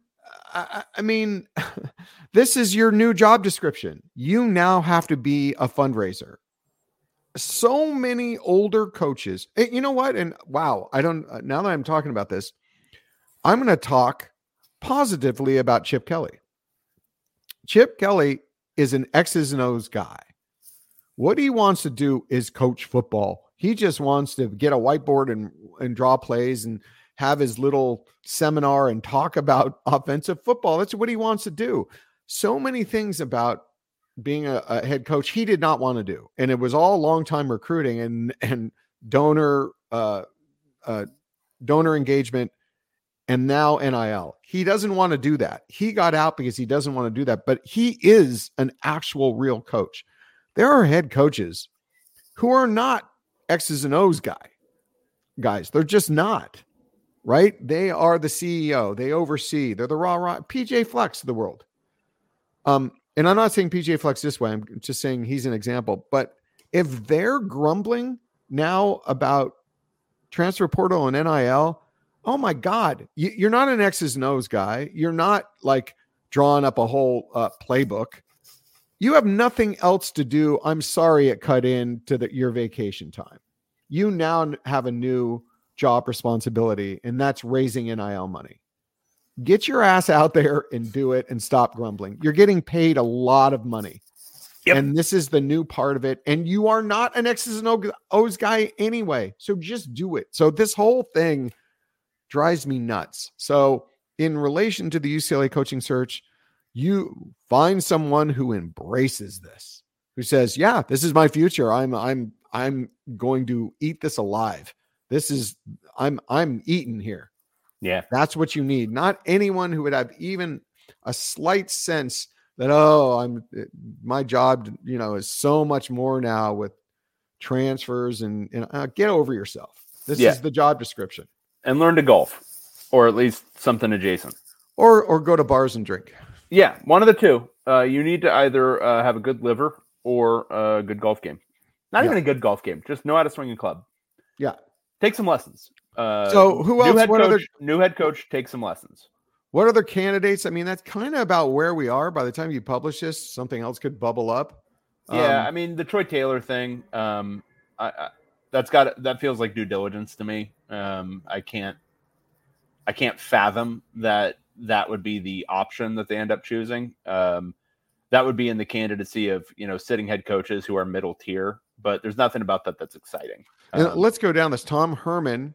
I, I mean, this is your new job description. You now have to be a fundraiser. So many older coaches. eh, You know what? And wow, I don't, uh, now that I'm talking about this, I'm going to talk positively about Chip Kelly. Chip Kelly is an X's and O's guy. What he wants to do is coach football. He just wants to get a whiteboard and, and draw plays and have his little seminar and talk about offensive football. That's what he wants to do. So many things about being a, a head coach he did not want to do. And it was all long time recruiting and and donor uh, uh, donor engagement and now NIL. He doesn't want to do that. He got out because he doesn't want to do that, but he is an actual real coach. There are head coaches who are not X's and O's guy guys. They're just not. Right? They are the CEO. They oversee. They're the raw raw PJ Flecks of the world. Um, and I'm not saying PJ Fleck's this way. I'm just saying he's an example. But if they're grumbling now about transfer portal and NIL, oh my God, you, you're not an X's O's guy. You're not like drawing up a whole uh, playbook. You have nothing else to do. I'm sorry it cut in to the, your vacation time. You now have a new job responsibility, and that's raising NIL money. Get your ass out there and do it and stop grumbling. You're getting paid a lot of money. Yep. And this is the new part of it. And you are not an X's and O's guy anyway. So just do it. So this whole thing drives me nuts. So, in relation to the UCLA coaching search, you find someone who embraces this, who says, "Yeah, this is my future. I'm I'm I'm going to eat this alive. This is I'm I'm eating here." Yeah. That's what you need. Not anyone who would have even a slight sense that oh, I'm my job, you know, is so much more now with transfers and, and uh, get over yourself. This Yeah. is the job description. And learn to golf, or at least something adjacent. Or or go to bars and drink. Yeah, one of the two. Uh, you need to either uh, have a good liver or a good golf game. Not Yeah. even a good golf game. Just know how to swing a club. Yeah. Take some lessons. Uh, So who else? What coach, other new head coach? Take some lessons. what other candidates? I mean, that's kind of about where we are. By the time you publish this, something else could bubble up. Yeah, Um, I mean the Troy Taylor thing. Um, I, I that's got that feels like due diligence to me. Um, I can't, I can't fathom that that would be the option that they end up choosing. Um, that would be in the candidacy of you know sitting head coaches who are middle tier, but there's nothing about that that's exciting. And Um, let's go down this. Tom Herman.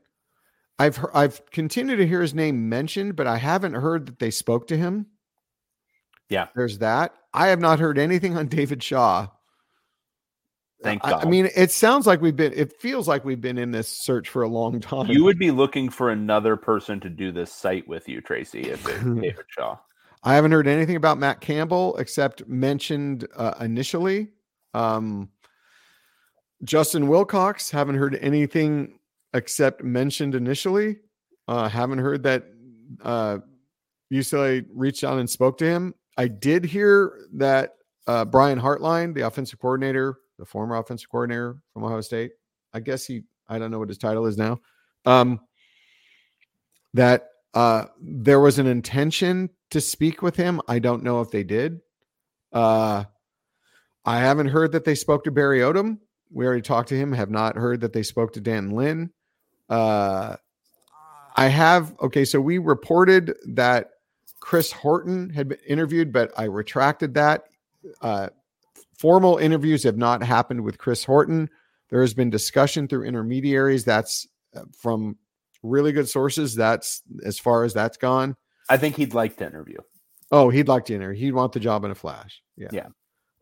I've he- I've continued to hear his name mentioned, but I haven't heard that they spoke to him. Yeah. there's that. I have not heard anything on David Shaw. Thank I, I mean, it sounds like we've been. It feels like we've been in this search for a long time. you would be looking for another person to do this site with you, Tracy, if it's David Shaw. I haven't heard anything about Matt Campbell except mentioned uh, initially. Um, Justin Wilcox, haven't heard anything except mentioned initially. Uh, haven't heard that uh, UCLA reached out and spoke to him. I did hear that uh, Brian Hartline, the offensive coordinator, the former offensive coordinator from Ohio State, I guess he, I don't know what his title is now, um, that uh, there was an intention to speak with him. I don't know if they did. Uh, I haven't heard that they spoke to Barry Odom. We already talked to him. Have not heard that they spoke to Dan Lynn. Uh, I have. Okay, so we reported that Chris Horton had been interviewed, but I retracted that. Uh, formal interviews have not happened with Chris Horton. There has been discussion through intermediaries. That's uh, from really good sources. That's as far as that's gone. I think he'd like to interview. Oh, he'd like to interview. He'd want the job in a flash. Yeah. Yeah.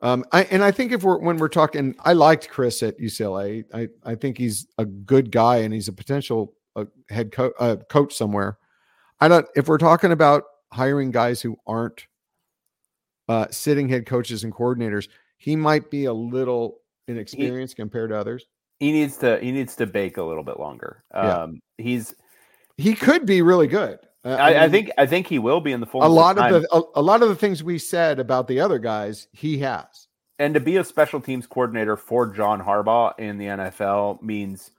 Um, I, and I think if we're when we're talking, I liked Chris at UCLA. I, I think he's a good guy and he's a potential uh, head coach uh, coach somewhere. I don't. If we're talking about hiring guys who aren't uh, sitting head coaches and coordinators, he might be a little inexperienced compared to others. He needs to he needs to bake a little bit longer. Yeah. Um, he's He could be really good. Uh, I, I mean, think I think he will be in the full a lot of the a, a lot of the things we said about the other guys, he has. and to be a special teams coordinator for John Harbaugh in the NFL means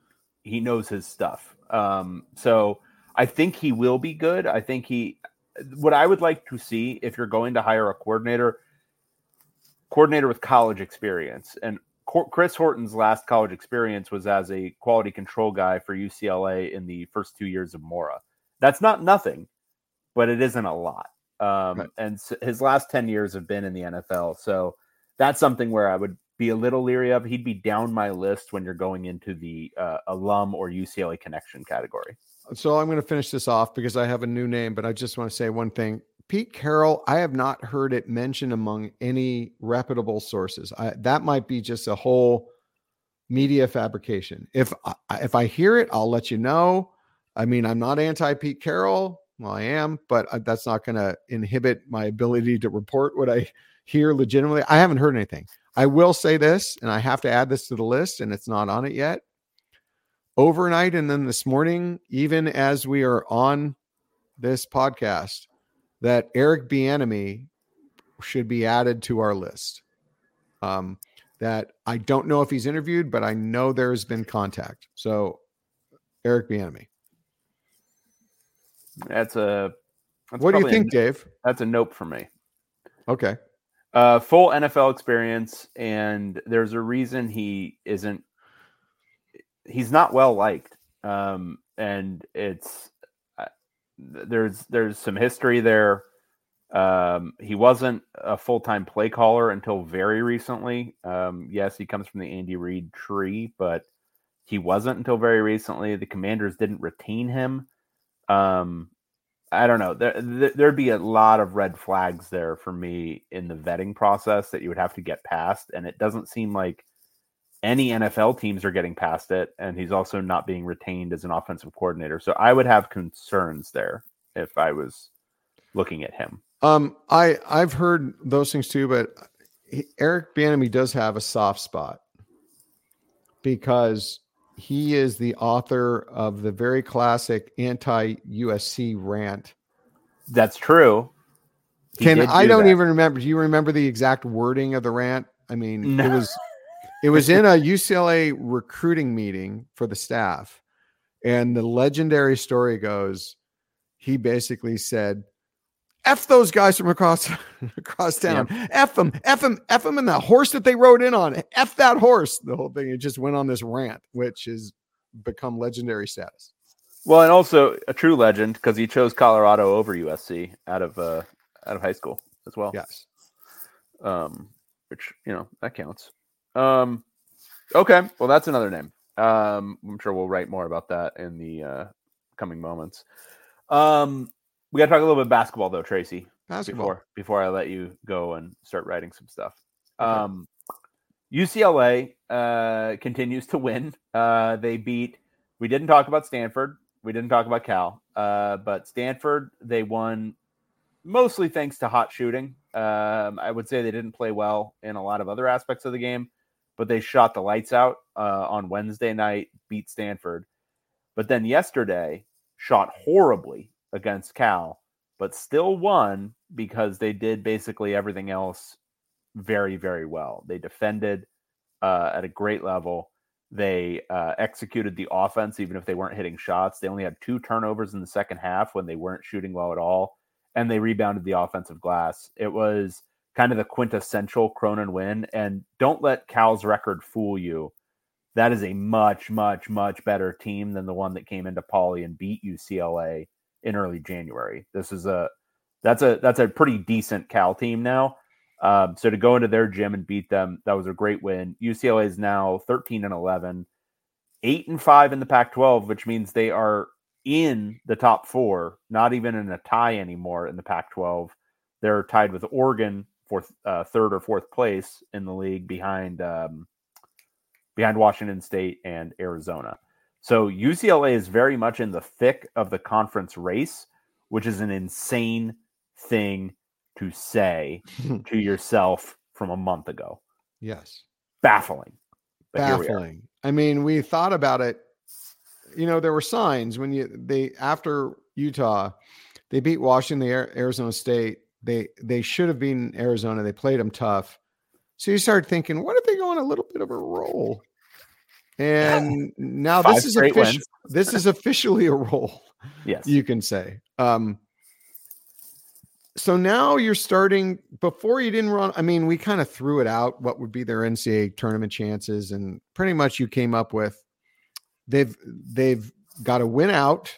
he knows his stuff. Um, so I think he will be good. I think he. What I would like to see if you're going to hire a coordinator, coordinator with college experience, and Cor- Chris Horton's last college experience was as a quality control guy for UCLA in the first two years of Mora. That's not nothing, but it isn't a lot. Um, Right. And s- his last 10 years have been in the NFL. So that's something where I would be a little leery of. He'd be down my list when you're going into the uh, alum or UCLA connection category. So I'm going to finish this off because I have a new name, but I just want to say one thing. Pete Carroll, I have not heard it mentioned among any reputable sources. I, that might be just a whole media fabrication. If I, if I hear it, I'll let you know. I mean, I'm not anti Pete Carroll. Well, I am, but uh, that's not going to inhibit my ability to report what I hear legitimately. I haven't heard anything. I will say this, and I have to add this to the list, and it's not on it yet overnight and then this morning, even as we are on this podcast, that Eric Bieniemy should be added to our list. Um, that I don't know if he's interviewed, but I know there's been contact. So, Eric Bieniemy, That's a. That's what do you probably a- think, Dave? that's a nope for me. Okay, Uh, full NFL experience, and there's a reason he isn't. He's not well liked, um, and it's uh, there's there's some history there. Um, he wasn't a full time play caller until very recently. Um, yes, he comes from the Andy Reid tree, but he wasn't until very recently. The Commanders didn't retain him. Um, I don't know. There, there, there'd be a lot of red flags there for me in the vetting process that you would have to get past, and it doesn't seem like any NFL teams are getting past it. And he's also not being retained as an offensive coordinator, so I would have concerns there if I was looking at him. um, I I've heard those things too, but Eric Bieniemy does have a soft spot because he is the author of the very classic anti USC rant. That's true. He Can I do don't that. even remember. Do you remember the exact wording of the rant? I mean, it was it was in a UCLA recruiting meeting for the staff, and the legendary story goes, he basically said, "F those guys from across across town. F them, F them, F them, and the horse that they rode in on. F that horse." The whole thing. It just went on this rant, which has become legendary status. Well, and also a true legend because he chose Colorado over USC out of uh, out of high school as well. Yes. Um, which you know that counts. Um, okay, well that's another name. Um, I'm sure we'll write more about that in the uh, coming moments. Um, we got to talk a little bit basketball though, Tracy. Basketball. Before before I let you go and start writing some stuff. Um, UCLA uh, continues to win. Uh, they beat. We didn't talk about Stanford. We didn't talk about Cal. Uh, but Stanford, they won mostly thanks to hot shooting. Um, I would say they didn't play well in a lot of other aspects of the game, but they shot the lights out uh, on Wednesday night, beat Stanford. But then yesterday, shot horribly against Cal, but still won because they did basically everything else very, very well. They defended uh, at a great level. They uh, executed the offense even if they weren't hitting shots. They only had two turnovers in the second half when they weren't shooting well at all, and they rebounded the offensive glass. It was kind of the quintessential Cronin win. And don't let Cal's record fool you. That is a much, much, much better team than the one that came into Pauley and beat UCLA in early January. This is a that's a that's a pretty decent Cal team now. Um, so to go into their gym and beat them, that was a great win. UCLA is now 13 and 11, eight and five in the Pac 12, which means they are in the top four, not even in a tie anymore in the Pac 12. They're tied with Oregon for uh, third or fourth place in the league behind um, behind Washington State and Arizona. So UCLA is very much in the thick of the conference race, which is an insane thing to say to yourself from a month ago. Yes. Baffling. Baffling. I mean, we thought about it. You know, there were signs when you they after Utah, they beat Washington, the Arizona State. They they should have been Arizona. They played them tough. So you start thinking, what if they go on a little bit of a roll? And now this is official, this is officially a role. Yes, you can say. Um, so now you're starting before you didn't run. I mean, we kind of threw it out what would be their NCAA tournament chances, and pretty much you came up with they've they've got to win out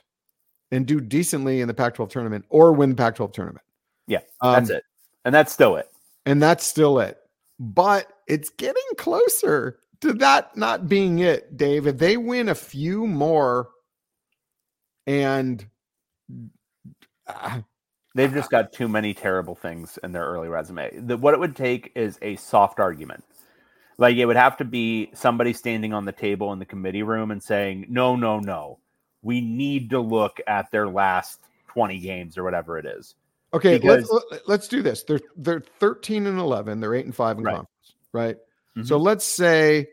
and do decently in the Pac-12 tournament or win the Pac-12 tournament. Yeah, that's um, it, and that's still it, and that's still it. But it's getting closer to that not being it, Dave. If they win a few more, and uh, They've just got too many terrible things in their early resume. The, what it would take is a soft argument. Like it would have to be somebody standing on the table in the committee room and saying, no, no, no. We need to look at their last 20 games or whatever it is. Okay, because, let's let's do this. They're they're 13 and 11, they're 8 and 5 in right. conference, right? Mm-hmm. So let's say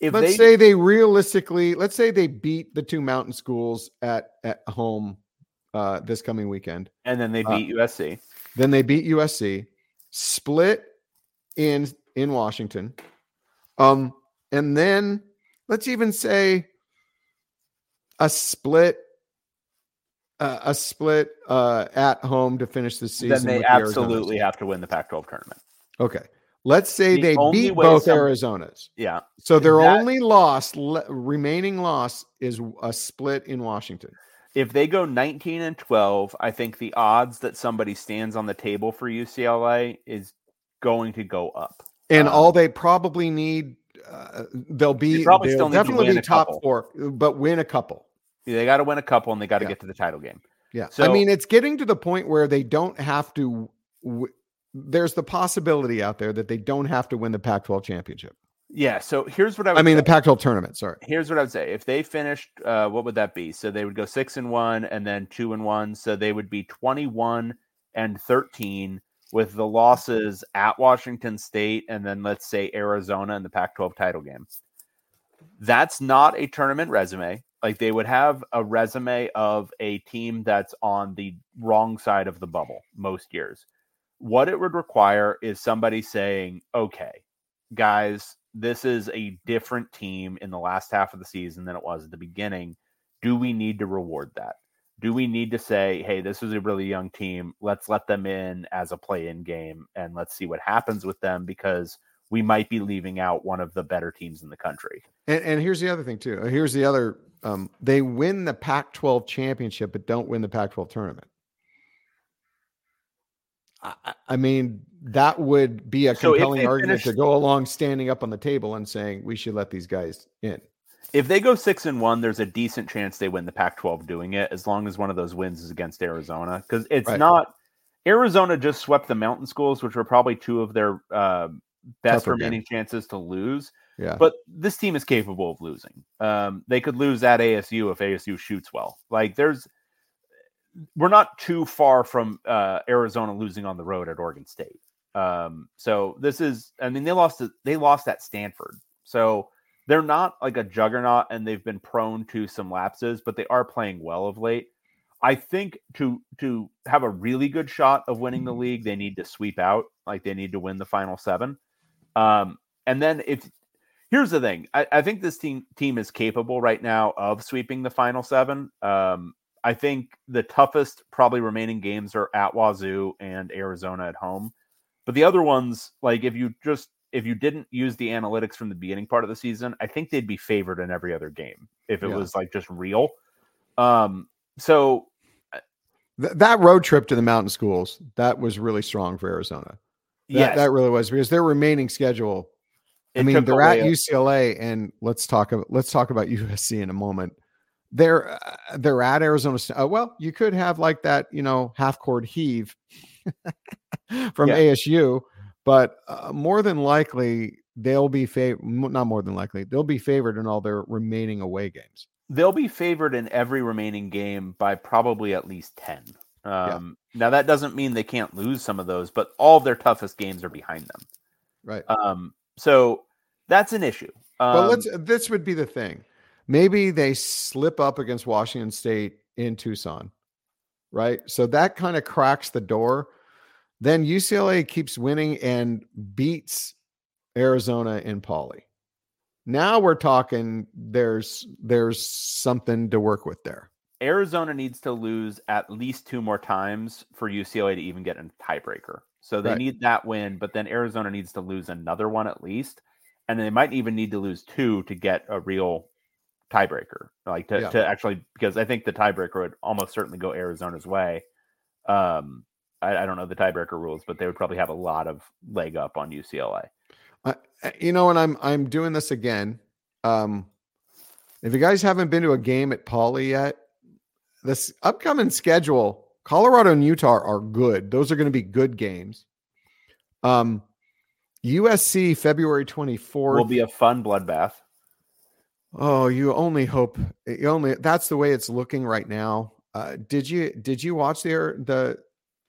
if let's they, say they realistically, let's say they beat the two mountain schools at at home uh, this coming weekend. And then they uh, beat uh, USC. Then they beat USC, split in in Washington. Um, and then let's even say a split uh, a split uh, at home to finish the season. Then they absolutely the have to win the Pac-12 tournament. Okay. Let's say the they beat both some, Arizonas. Yeah. So their that, only loss, le, remaining loss, is a split in Washington if they go 19 and 12, I think the odds that somebody stands on the table for UCLA is going to go up. And um, all they probably need, uh, they'll be they probably they'll definitely be top couple. four, but win a couple. Yeah, They got to win a couple, and they got to yeah. get to the title game. Yeah, so I mean, it's getting to the point where they don't have to. W- there's the possibility out there that they don't have to win the Pac-12 championship. Yeah. So here's what I. I mean, say. the Pac-12 tournament. Sorry. Here's what I would say: if they finished, uh, what would that be? So they would go six and one, and then two and one. So they would be twenty-one and thirteen with the losses at Washington State, and then let's say Arizona in the Pac-12 title game. That's not a tournament resume. Like they would have a resume of a team that's on the wrong side of the bubble most years. What it would require is somebody saying, "Okay, guys, this is a different team in the last half of the season than it was at the beginning. Do we need to reward that? Do we need to say, hey, this is a really young team. Let's let them in as a play in game and let's see what happens with them because we might be leaving out one of the better teams in the country. And, and here's the other thing, too. Here's the other um, they win the Pac 12 championship, but don't win the Pac 12 tournament. I, I mean, that would be a So compelling argument finish- to go along standing up on the table and saying we should let these guys in. If they go six and one, there's a decent chance they win the Pac-12 doing it, as long as one of those wins is against Arizona, because it's Right. not. Arizona just swept the Mountain Schools, which were probably two of their uh, best Tougher remaining chances to lose. Yeah. But this team is capable of losing. Um, they could lose at ASU if ASU shoots well. Like there's, we're not too far from uh, Arizona losing on the road at Oregon State. Um, so this is, I mean, they lost, to, they lost at Stanford. So they're not like a juggernaut, and they've been prone to some lapses, but they are playing well of late. I think to to have a really good shot of winning the league, they need to sweep out, like they need to win the final seven. Um, and then if here's the thing, I, I think this team team is capable right now of sweeping the final seven. Um, I think the toughest probably remaining games are at Wazoo and Arizona at home. But the other ones, like if you just if you didn't use the analytics from the beginning part of the season, I think they'd be favored in every other game if it Yeah. was like just real. Um, so Th- that road trip to the mountain schools, that was really strong for Arizona. That, yes, that really was because their remaining schedule. I mean, they're at UCLA, and let's talk. About, let's talk about USC in a moment. They're uh, they're at Arizona. Uh, well, you could have like that, you know, half court heave from Yeah. ASU, but uh, more than likely they'll be favored. Not more than likely they'll be favored in all their remaining away games. they'll be favored in every remaining game by probably at least 10. Um, Now, that doesn't mean they can't lose some of those, but all their toughest games are behind them. Right. Um, so that's an issue. Um, But let's this would be the thing. Maybe they slip up against Washington State in Tucson, right? So that kind of cracks the door. Then UCLA keeps winning and beats Arizona in Pauley. Now we're talking there's there's something to work with there. Arizona needs to lose at least two more times for UCLA to even get a tiebreaker. So they Right. need that win, but then Arizona needs to lose another one at least. And they might even need to lose two to get a real tiebreaker. Like to, Yeah. to actually because I think the tiebreaker would almost certainly go Arizona's way. Um I, I don't know the tiebreaker rules, but they would probably have a lot of leg up on UCLA. Uh, you know, and I'm I'm doing this again. Um, if you guys haven't been to a game at Pauley yet, this upcoming schedule, Colorado and Utah are good. Those are going to be good games. Um, USC February 24th. Will be a fun bloodbath. Oh, you only hope you only that's the way it's looking right now. Uh, did you did you watch their the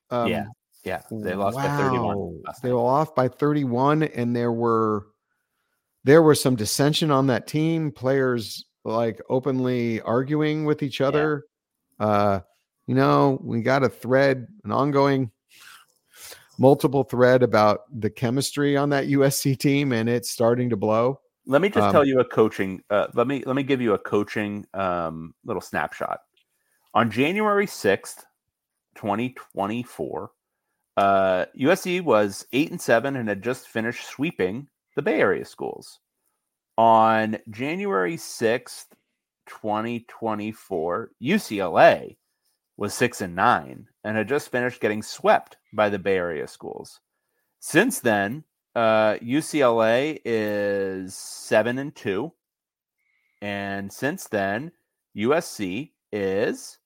um, Yeah, Yeah, they lost by 31. They were off by 31, and there were there was some dissension on that team. Players like openly arguing with each other. Uh, you know, we got a thread, an ongoing multiple thread about the chemistry on that USC team, and it's starting to blow. Let me just Um, tell you a coaching. Uh, let me let me give you a coaching um, little snapshot. On January sixth, twenty twenty four, uh, USC was eight and seven and had just finished sweeping the Bay Area schools. On January sixth, twenty twenty four, UCLA was six and nine and had just finished getting swept by the Bay Area schools. Since then, uh, UCLA is seven and two, and since then, USC is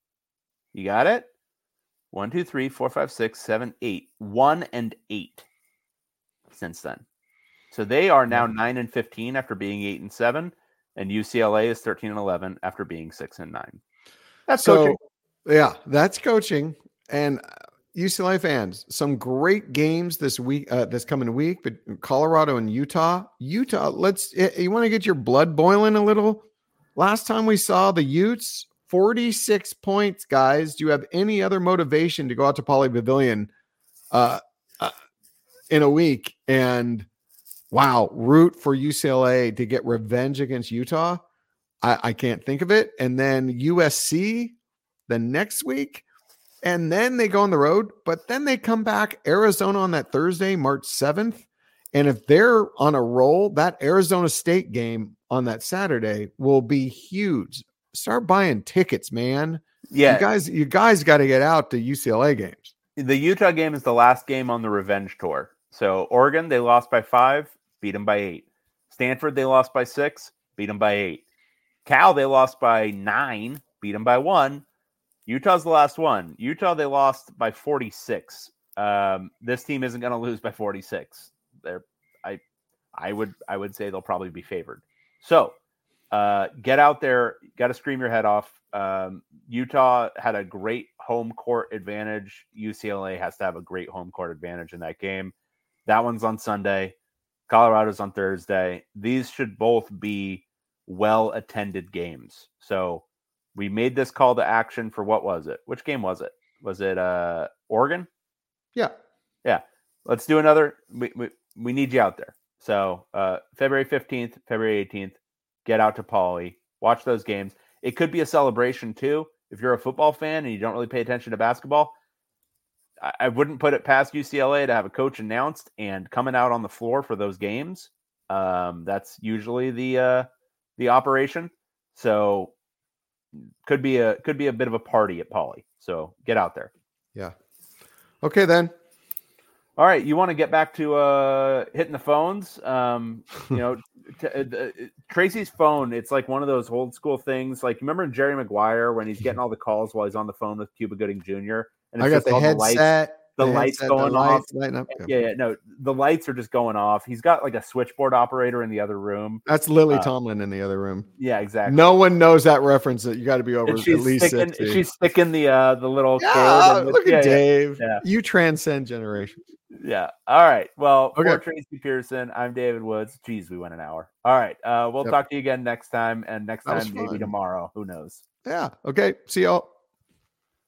you got it one, two, three, four, five, six, seven, eight, one and eight since then. So they are now nine and fifteen after being eight and seven, and UCLA is thirteen and eleven after being six and nine. That's So, coaching. yeah, that's coaching. And UCLA fans, some great games this week, uh, this coming week, but Colorado and Utah. Utah, let's, you want to get your blood boiling a little? Last time we saw the Utes, 46 points, guys. Do you have any other motivation to go out to Pauley Pavilion uh, uh, in a week and wow, root for UCLA to get revenge against Utah? I, I can't think of it. And then USC the next week. And then they go on the road, but then they come back Arizona on that Thursday, March 7th. And if they're on a roll, that Arizona State game on that Saturday will be huge. start buying tickets, man. Yeah, You guys, you guys got to get out to UCLA games. the Utah game is the last game on the revenge tour. So Oregon, they lost by five, beat them by eight. Stanford, they lost by six, beat them by eight. Cal, they lost by nine, beat them by one. Utah's the last one. Utah, they lost by 46. Um, this team isn't going to lose by 46. They're, I, I would, I would say they'll probably be favored. So, uh, get out there, got to scream your head off. Um, Utah had a great home court advantage. UCLA has to have a great home court advantage in that game. That one's on Sunday. Colorado's on Thursday. These should both be well attended games. So we made this call to action for what was it? Which game was it? Was it uh Oregon? Yeah. Yeah. Let's do another. We, we, we need you out there. So uh February 15th, February 18th, get out to Pauley, watch those games. It could be a celebration too. If you're a football fan and you don't really pay attention to basketball, I, I wouldn't put it past UCLA to have a coach announced and coming out on the floor for those games. Um, that's usually the uh, the operation. So could be a could be a bit of a party at Pauley. So get out there. Yeah. Okay, then. All right, you want to get back to uh, hitting the phones? Um, you know, t- uh, Tracy's phone. It's like one of those old school things. Like remember Jerry Maguire when he's getting all the calls while he's on the phone with Cuba Gooding Jr. And I got just the headset. the lights going the off. lights. Yeah, yeah, no, the lights are just going off. He's got like a switchboard operator in the other room. That's Lily Uh, Tomlin in the other room. Yeah, exactly. No one knows that reference. That you got to be over at least sticking, 60. she's sticking the uh the little Yeah, the- look at yeah, yeah, Dave. yeah. You transcend generations. Yeah. All right. Well, for Okay. Tracy Pierson, I'm David Woods. Geez, we went an hour. All right. Uh, we'll Yep. talk to you again next time, and next time maybe tomorrow. Who knows? Yeah. Okay. See y'all.